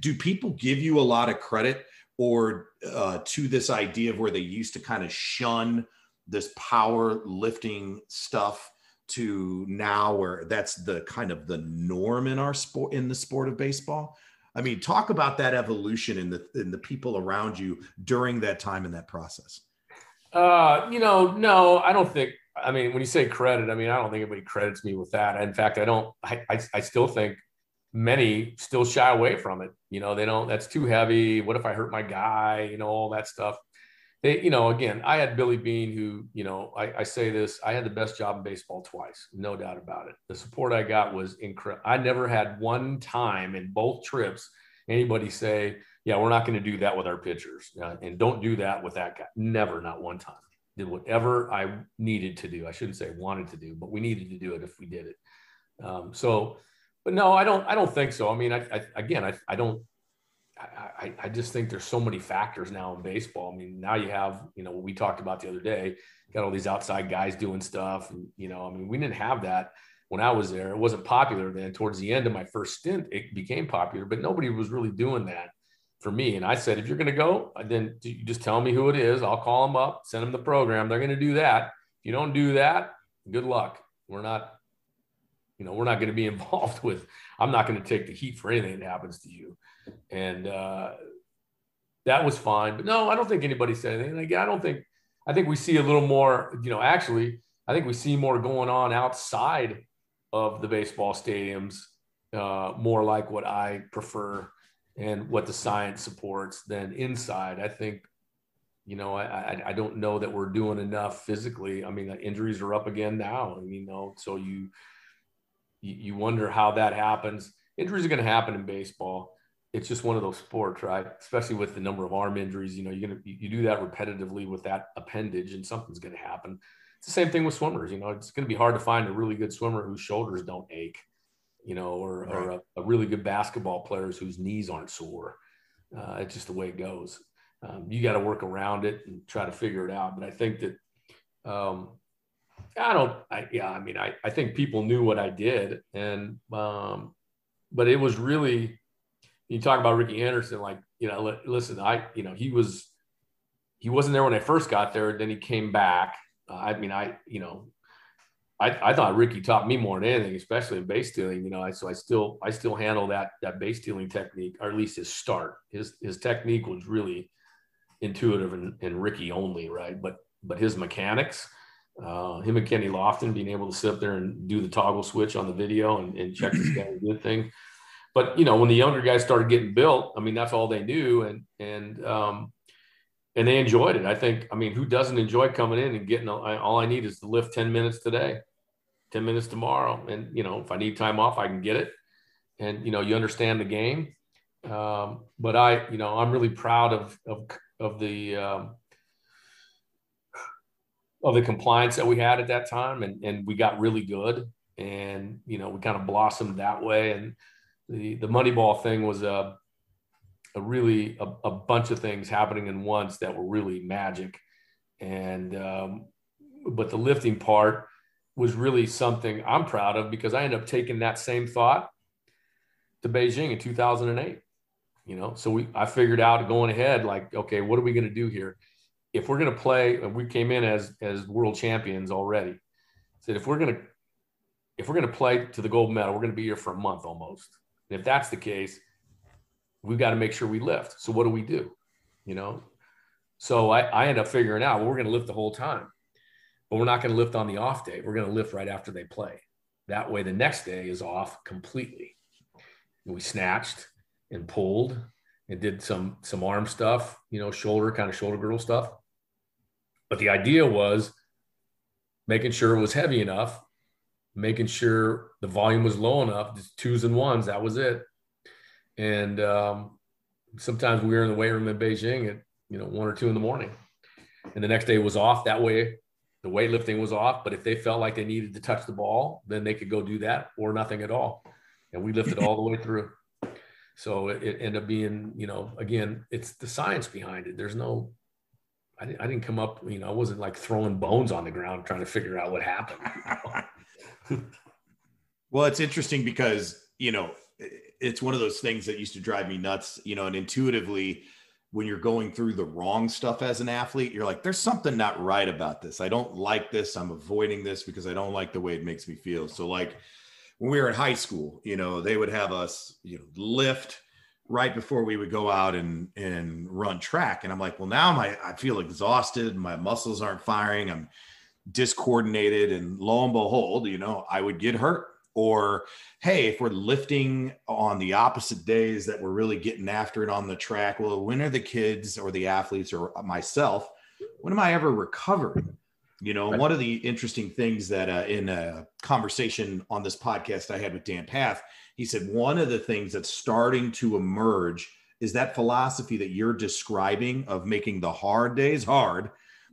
Speaker 1: do people give you a lot of credit or uh, to this idea of where they used to kind of shun this power lifting stuff to now where that's the kind of the norm in our sport in the sport of baseball i mean talk about that evolution in the in the people around you during that time in that process
Speaker 2: uh you know no i don't think i mean when you say credit i mean i don't think anybody credits me with that in fact i don't i i, I still think many still shy away from it. You know, they don't, that's too heavy. What if I hurt my guy? You know, all that stuff. They, you know, again, I had Billy Beane, who, you know, I, I say this, I had the best job in baseball twice, no doubt about it. The support I got was incredible. I never had one time in both trips anybody say, yeah, we're not going to do that with our pitchers. Uh, and don't do that with that guy. Never, not one time. Did whatever I needed to do. I shouldn't say wanted to do, but we needed to do it if we did it. Um, so, but no, I don't. I don't think so. I mean, I, I again, I, I don't. I, I just think there's so many factors now in baseball. I mean, now you have, you know, what we talked about the other day, got all these outside guys doing stuff. And, you know, I mean, we didn't have that when I was there. It wasn't popular then. Towards the end of my first stint, it became popular, but nobody was really doing that for me. And I said, if you're going to go, then you just tell me who it is. I'll call them up, send them the program. They're going to do that. If you don't do that, good luck. We're not you know, we're not going to be involved with, I'm not going to take the heat for anything that happens to you. And uh, that was fine. But no, I don't think anybody said anything. Again, I don't think, I think we see a little more, you know, actually, I think we see more going on outside of the baseball stadiums, uh, more like what I prefer and what the science supports than inside. I think, you know, I, I, don't know that we're doing enough physically. I mean, the injuries are up again now. I you know, so you, you, you wonder how that happens. Injuries are going to happen in baseball. It's just one of those sports, right? Especially with the number of arm injuries. You know, you're gonna you do that repetitively with that appendage, and something's going to happen. It's the same thing with swimmers. You know, it's going to be hard to find a really good swimmer whose shoulders don't ache. You know, or, right. or a, a, really good basketball players whose knees aren't sore. Uh, it's just the way it goes. Um, you got to work around it and try to figure it out. But I think that um, I don't, I, yeah, I mean, I, I think people knew what I did. And, um, but it was really, you talk about Ricky Henderson, like, you know, listen, I, you know, he was, he wasn't there when I first got there. Then he came back. Uh, I mean, I, you know, I, I thought Ricky taught me more than anything, especially in base stealing. You know, I, so I still I still handle that that base stealing technique, or at least his start. His his technique was really intuitive and, and Ricky only, right? But but his mechanics, uh, him and Kenny Lofton being able to sit up there and do the toggle switch on the video and, and check this guy a good thing. But you know, when the younger guys started getting built, I mean, that's all they knew, and and um, and they enjoyed it. I think. I mean, who doesn't enjoy coming in and getting all, all I need is to lift ten minutes today, ten minutes tomorrow, and you know, if I need time off, I can get it. and you know you understand the game. Um, but I, you know, I'm really proud of of of the um, of the compliance that we had at that time, and and we got really good, and you know we kind of blossomed that way, and the the Moneyball thing was a a really a, a bunch of things happening in once that were really magic, and um, but the lifting part was really something I'm proud of because I ended up taking that same thought to Beijing in 2008. You know, so we I figured out going ahead like, okay, what are we going to do here? If we're going to play, we came in as as world champions already, said if we're going to if we're going to play to the gold medal, we're going to be here for a month almost. And if that's the case, we've got to make sure we lift. So what do we do? You know, so I, I end up figuring out well, we're going to lift the whole time, but we're not going to lift on the off day. We're going to lift right after they play. That way, the next day is off completely. We snatched and pulled and did some some arm stuff, you know, shoulder kind of shoulder girdle stuff. But the idea was making sure it was heavy enough, making sure the volume was low enough, just twos and ones. That was it. And um, sometimes we were in the weight room in Beijing at you know one or two in the morning, and the next day was off. That way, the weightlifting was off. But if they felt like they needed to touch the ball, then they could go do that or nothing at all. And we lifted all the way through. So it, it, ended up being, you know, again, it's the science behind it. There's no, I didn't, I didn't come up, you know, I wasn't like throwing bones on the ground trying to figure out what happened.
Speaker 1: Well, it's interesting because, you know, it's one of those things that used to drive me nuts, you know, and intuitively, when you're going through the wrong stuff as an athlete, you're like, there's something not right about this. I don't like this. I'm avoiding this because I don't like the way it makes me feel. So, like, when we were in high school, you know, they would have us, you know, lift right before we would go out and and run track. And I'm like, well, now my I feel exhausted, my muscles aren't firing, I'm discoordinated, and lo and behold, you know, I would get hurt. Or hey, if we're lifting on the opposite days that we're really getting after it on the track, well, when are the kids or the athletes or myself? When am I ever recovering? You know, right. one of the interesting things that uh, in a conversation on this podcast I had with Dan Pfaff, he said one of the things that's starting to emerge is that philosophy that you're describing of making the hard days hard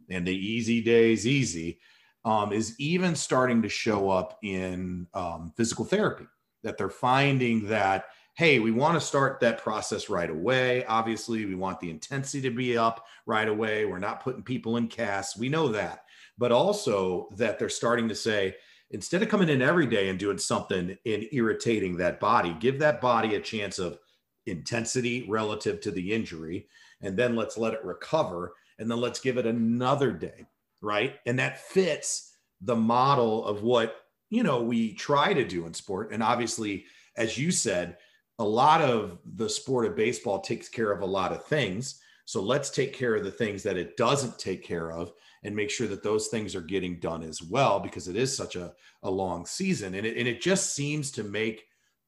Speaker 1: and the easy days easy um, is even starting to show up in um, physical therapy. That they're finding that hey, we want to start that process right away. Obviously, we want the intensity to be up right away. We're not putting people in casts. We know that but also that they're starting to say, instead of coming in every day and doing something and irritating that body, give that body a chance of intensity relative to the injury. And then let's let it recover. And then let's give it another day. Right. And that fits the model of what, you know, we try to do in sport. And obviously, as you said, a lot of the sport of baseball takes care of a lot of things. So let's take care of the things that it doesn't take care of and make sure that those things are getting done as well because it is such a, a long season. And it, and it just seems to make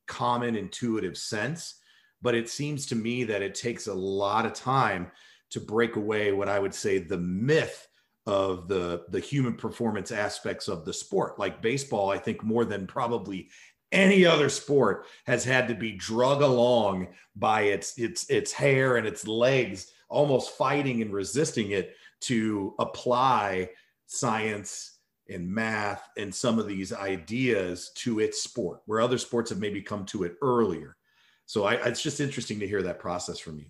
Speaker 1: common intuitive sense but it seems to me that it takes a lot of time to break away what i would say the myth of the the human performance aspects of the sport. Like baseball i think more than probably any other sport has had to be drug along by its its its hair and its legs almost fighting and resisting it to apply science and math and some of these ideas to its sport, where other sports have maybe come to it earlier. So I, it's just interesting to hear that process from you.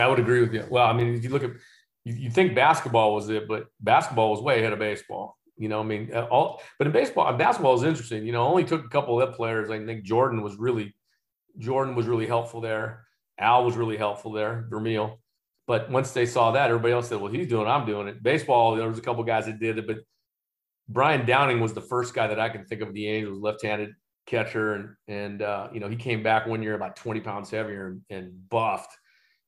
Speaker 2: I would agree with you. Well, I mean, if you look at, you, you think basketball was it, but basketball was way ahead of baseball. You know, I mean, uh, all, but in baseball, basketball is interesting. You know, only took a couple of players. I think Jordan was really, Jordan was really helpful there. Al was really helpful there. Vermeil. But once they saw that, everybody else said, "Well, he's doing, it, I'm doing it." Baseball, there was a couple guys that did it, but Brian Downing was the first guy that I can think of the Angels, left-handed catcher, and and uh, you know he came back one year about 20 pounds heavier and, and buffed,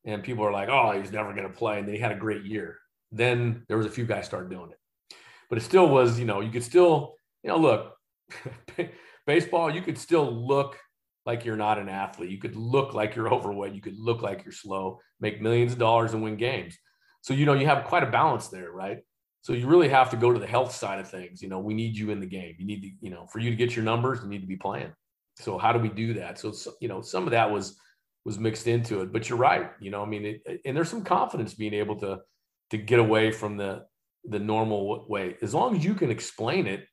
Speaker 2: and people are like, "Oh, he's never going to play," and then he had a great year. Then there was a few guys started doing it, but it still was, you know, you could still, you know, look, baseball, you could still look like you're not an athlete. You could look like you're overweight. You could look like you're slow, make millions of dollars and win games. So, you know, you have quite a balance there, right? So you really have to go to the health side of things. You know, we need you in the game. You need to, you know, for you to get your numbers, you need to be playing. so how do we do that? So, you know, some of that was was mixed into it. But you're right. You know, I mean, it, and there's some confidence being able to to get away from the the normal way. As long as you can explain it,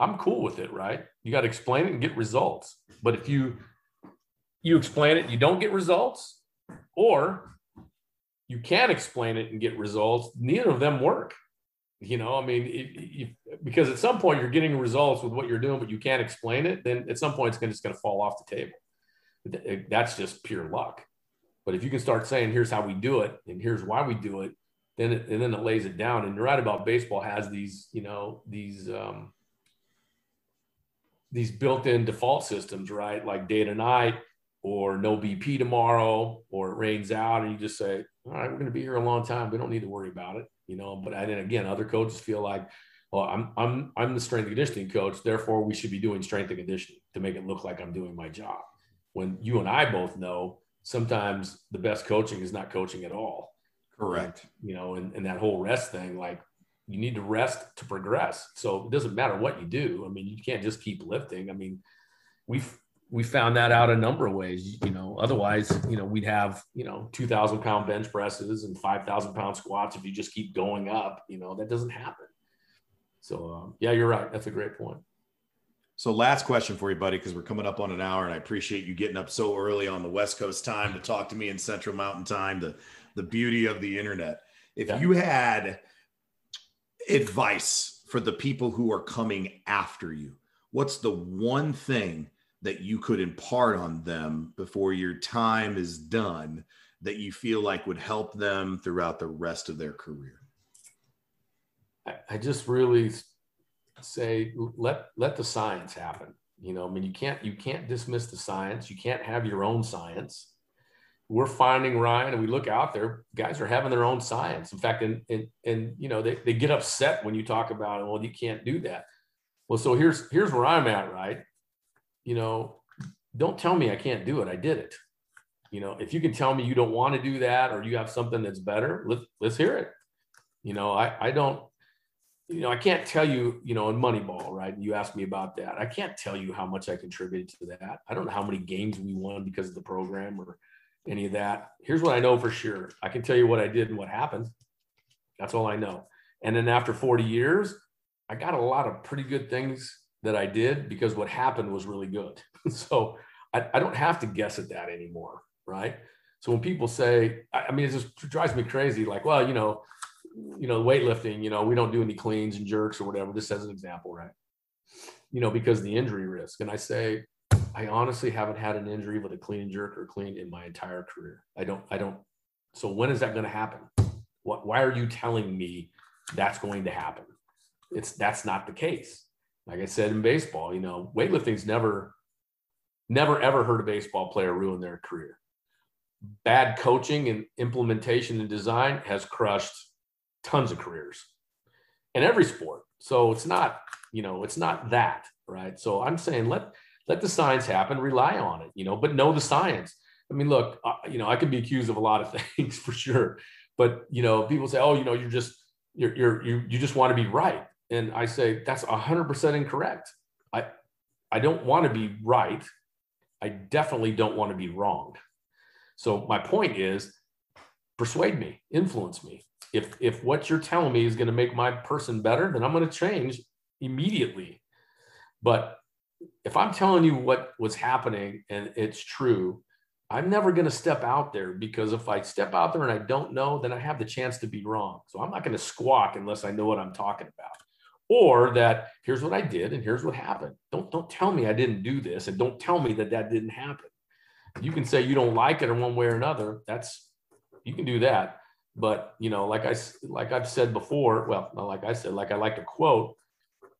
Speaker 2: I'm cool with it. Right? You got to explain it and get results. But if you you explain it, you don't get results, or you can't explain it and get results. Neither of them work. You know, I mean, because at some point you're getting results with what you're doing, but you can't explain it, then at some point it's gonna, just going to fall off the table. That's just pure luck. But if you can start saying, here's how we do it, and here's why we do it, then it, and then it lays it down. And you're right about baseball has these, you know, these um, these built-in default systems, right? Like day to night, or no BP tomorrow, or it rains out, and you just say, all right, we're going to be here a long time. We don't need to worry about it you know. But then again, other coaches feel like, well, I'm I'm I'm the strength and conditioning coach, therefore we should be doing strength and conditioning to make it look like I'm doing my job. When you and I both know sometimes the best coaching is not coaching at all.
Speaker 1: Correct.
Speaker 2: You know, and, and that whole rest thing, like you need to rest to progress. So it doesn't matter what you do. I mean, you can't just keep lifting. I mean, we've we found that out a number of ways. You know, otherwise, you know, we'd have you know two thousand pound bench presses and five thousand pound squats if you just keep going up. You know, that doesn't happen. So um, yeah, you're right. That's a great point.
Speaker 1: So last question for you, buddy, because we're coming up on an hour, and I appreciate you getting up so early on the West Coast time to talk to me in Central Mountain time. The the beauty of the internet. If yeah. you had advice for the people who are coming after you, what's the one thing that you could impart on them before your time is done that you feel like would help them throughout the rest of their career?
Speaker 2: I just really say let let the science happen. You know, I mean, you can't you can't dismiss the science. You can't have your own science. We're finding Ryan, and we look out there. Guys are having their own science. In fact, and and, and you know they, they get upset when you talk about, well, you can't do that. Well, so here's here's where I'm at, right? You know, don't tell me I can't do it. I did it. You know, if you can tell me you don't want to do that or you have something that's better, let, let's hear it. You know, I, I don't, you know, I can't tell you, you know, in Moneyball, right? You asked me about that. I can't tell you how much I contributed to that. I don't know how many games we won because of the program or any of that. Here's what I know for sure. I can tell you what I did and what happened. That's all I know. And then after 40 years, I got a lot of pretty good things that I did because what happened was really good. so I, I, don't have to guess at that anymore. Right. So when people say, I, I mean, it just drives me crazy. Like, well, you know, you know, weightlifting, you know, we don't do any cleans and jerks or whatever, just as an example, right? You know, because the injury risk. And I say, I honestly haven't had an injury with a clean jerk or clean in my entire career. I don't, I don't. So when is that going to happen? What, why are you telling me that's going to happen? It's that's not the case like I said in baseball, you know, weightlifting's never, never ever heard a baseball player ruin their career. Bad coaching and implementation and design has crushed tons of careers in every sport. So it's not, you know, it's not that, right? So I'm saying let let the science happen, rely on it, you know, but know the science. I mean, look, uh, you know, I can be accused of a lot of things for sure, but you know, people say, oh, you know, you're just you're you're you you just want to be right and I say that's 100% incorrect. I I don't want to be right. I definitely don't want to be wrong. So my point is persuade me, influence me. If if what you're telling me is going to make my person better, then I'm going to change immediately. But if I'm telling you what was happening and it's true, I'm never going to step out there because if I step out there and I don't know, then I have the chance to be wrong. So I'm not going to squawk unless I know what I'm talking about or that here's what I did and here's what happened. Don't don't tell me I didn't do this and don't tell me that that didn't happen. You can say you don't like it in one way or another. That's you can do that. But you know, like I like I've said before, well, like I said, like I like to quote.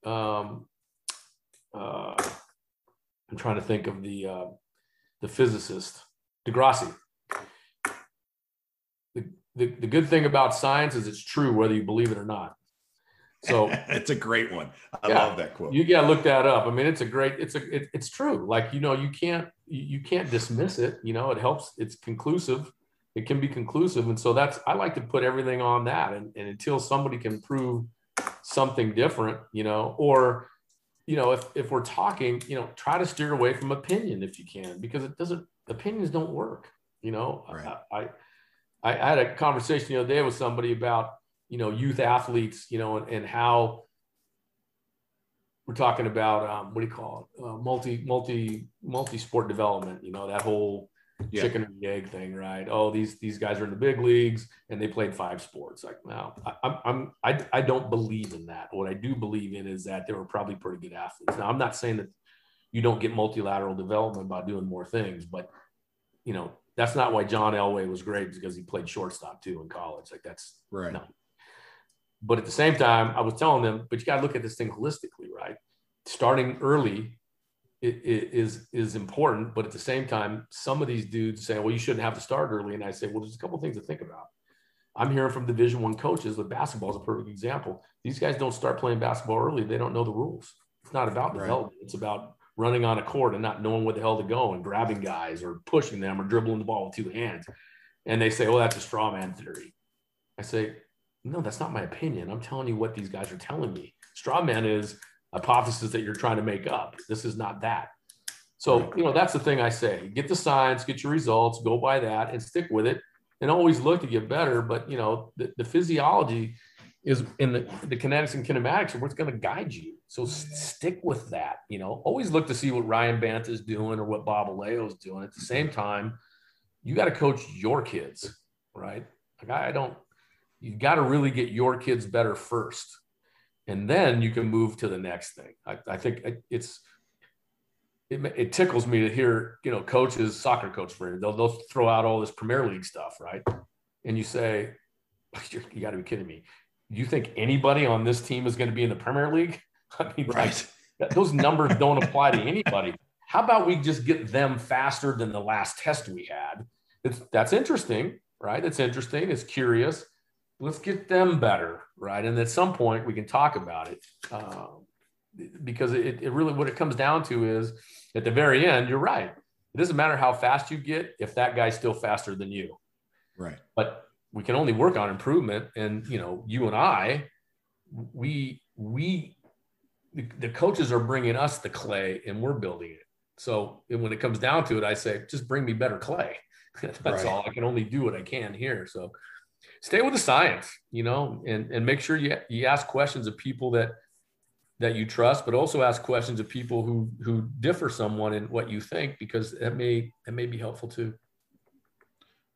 Speaker 2: Um, uh, I'm trying to think of the uh, the physicist deGrasse. The, the, the good thing about science is it's true whether you believe it or not. So
Speaker 1: it's a great one. I yeah, love that quote.
Speaker 2: You gotta look that up. I mean, it's a great. It's a. It, it's true. Like you know, you can't you can't dismiss it. You know, it helps. It's conclusive. It can be conclusive, and so that's I like to put everything on that. And, and until somebody can prove something different, you know, or you know, if if we're talking, you know, try to steer away from opinion if you can, because it doesn't. Opinions don't work. You know, right. I, I I had a conversation the other day with somebody about you know youth athletes, you know, and, and how we're talking about um, what do you call it? Uh, multi multi multi sport development. You know that whole yeah. chicken and the egg thing, right? Oh, these these guys are in the big leagues and they played five sports. Like, no, I, I'm I I don't believe in that. What I do believe in is that they were probably pretty good athletes. Now, I'm not saying that you don't get multilateral development by doing more things, but you know that's not why John Elway was great because he played shortstop too in college. Like that's
Speaker 1: right. No.
Speaker 2: But at the same time, I was telling them, but you got to look at this thing holistically, right? Starting early is is important, but at the same time, some of these dudes say, "Well, you shouldn't have to start early," and I say, "Well, there's a couple things to think about." I'm hearing from Division One coaches with basketball is a perfect example. These guys don't start playing basketball early; they don't know the rules. It's not about right. development; it's about running on a court and not knowing where the hell to go and grabbing guys or pushing them or dribbling the ball with two hands. And they say, "Well, that's a straw man theory." I say, "No, that's not my opinion. I'm telling you what these guys are telling me. Straw man is." hypothesis that you're trying to make up. This is not that. So, you know, that's the thing I say get the science, get your results, go by that and stick with it and always look to get better. But, you know, the, the physiology is in the, the kinetics and kinematics are what's going to guide you. So stick with that. You know, always look to see what Ryan Bant is doing or what Bob Alejo is doing. At the same time, you got to coach your kids, right? Like I, I don't, you got to really get your kids better first and then you can move to the next thing. I, I think it's it, it, tickles me to hear you know coaches, soccer coach for they'll they'll throw out all this Premier League stuff, right? And you say, you got to be kidding me. You think anybody on this team is going to be in the Premier League? I mean, right. Like, those numbers don't apply to anybody. How about we just get them faster than the last test we had? It's, that's interesting, right? It's interesting. It's curious let's get them better, right? And at some point we can talk about it. Uh, because it, it really what it comes down to is at the very end, you're right. It doesn't matter how fast you get if that guy's still faster than you.
Speaker 1: Right.
Speaker 2: But we can only work on improvement. And you know, you and I, we we the, the coaches are bringing us the clay and we're building it. So when it comes down to it, I say, just bring me better clay. That's right. all. I can only do what I can here. So stay with the science, you know, and, and make sure you, you ask questions of people that that you trust, but also ask questions of people who who differ someone in what you think, because that may that may be helpful too.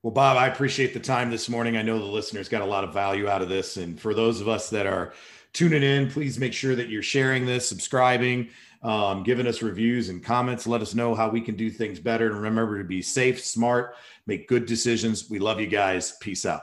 Speaker 1: Well, Bob, I appreciate the time this morning. I know the listeners got a lot of value out of this. And for those of us that are tuning in, please make sure that you're sharing this, subscribing, um, giving us reviews and comments. Let us know how we can do things better. And remember to be safe, smart, make good decisions. We love you guys. Peace out.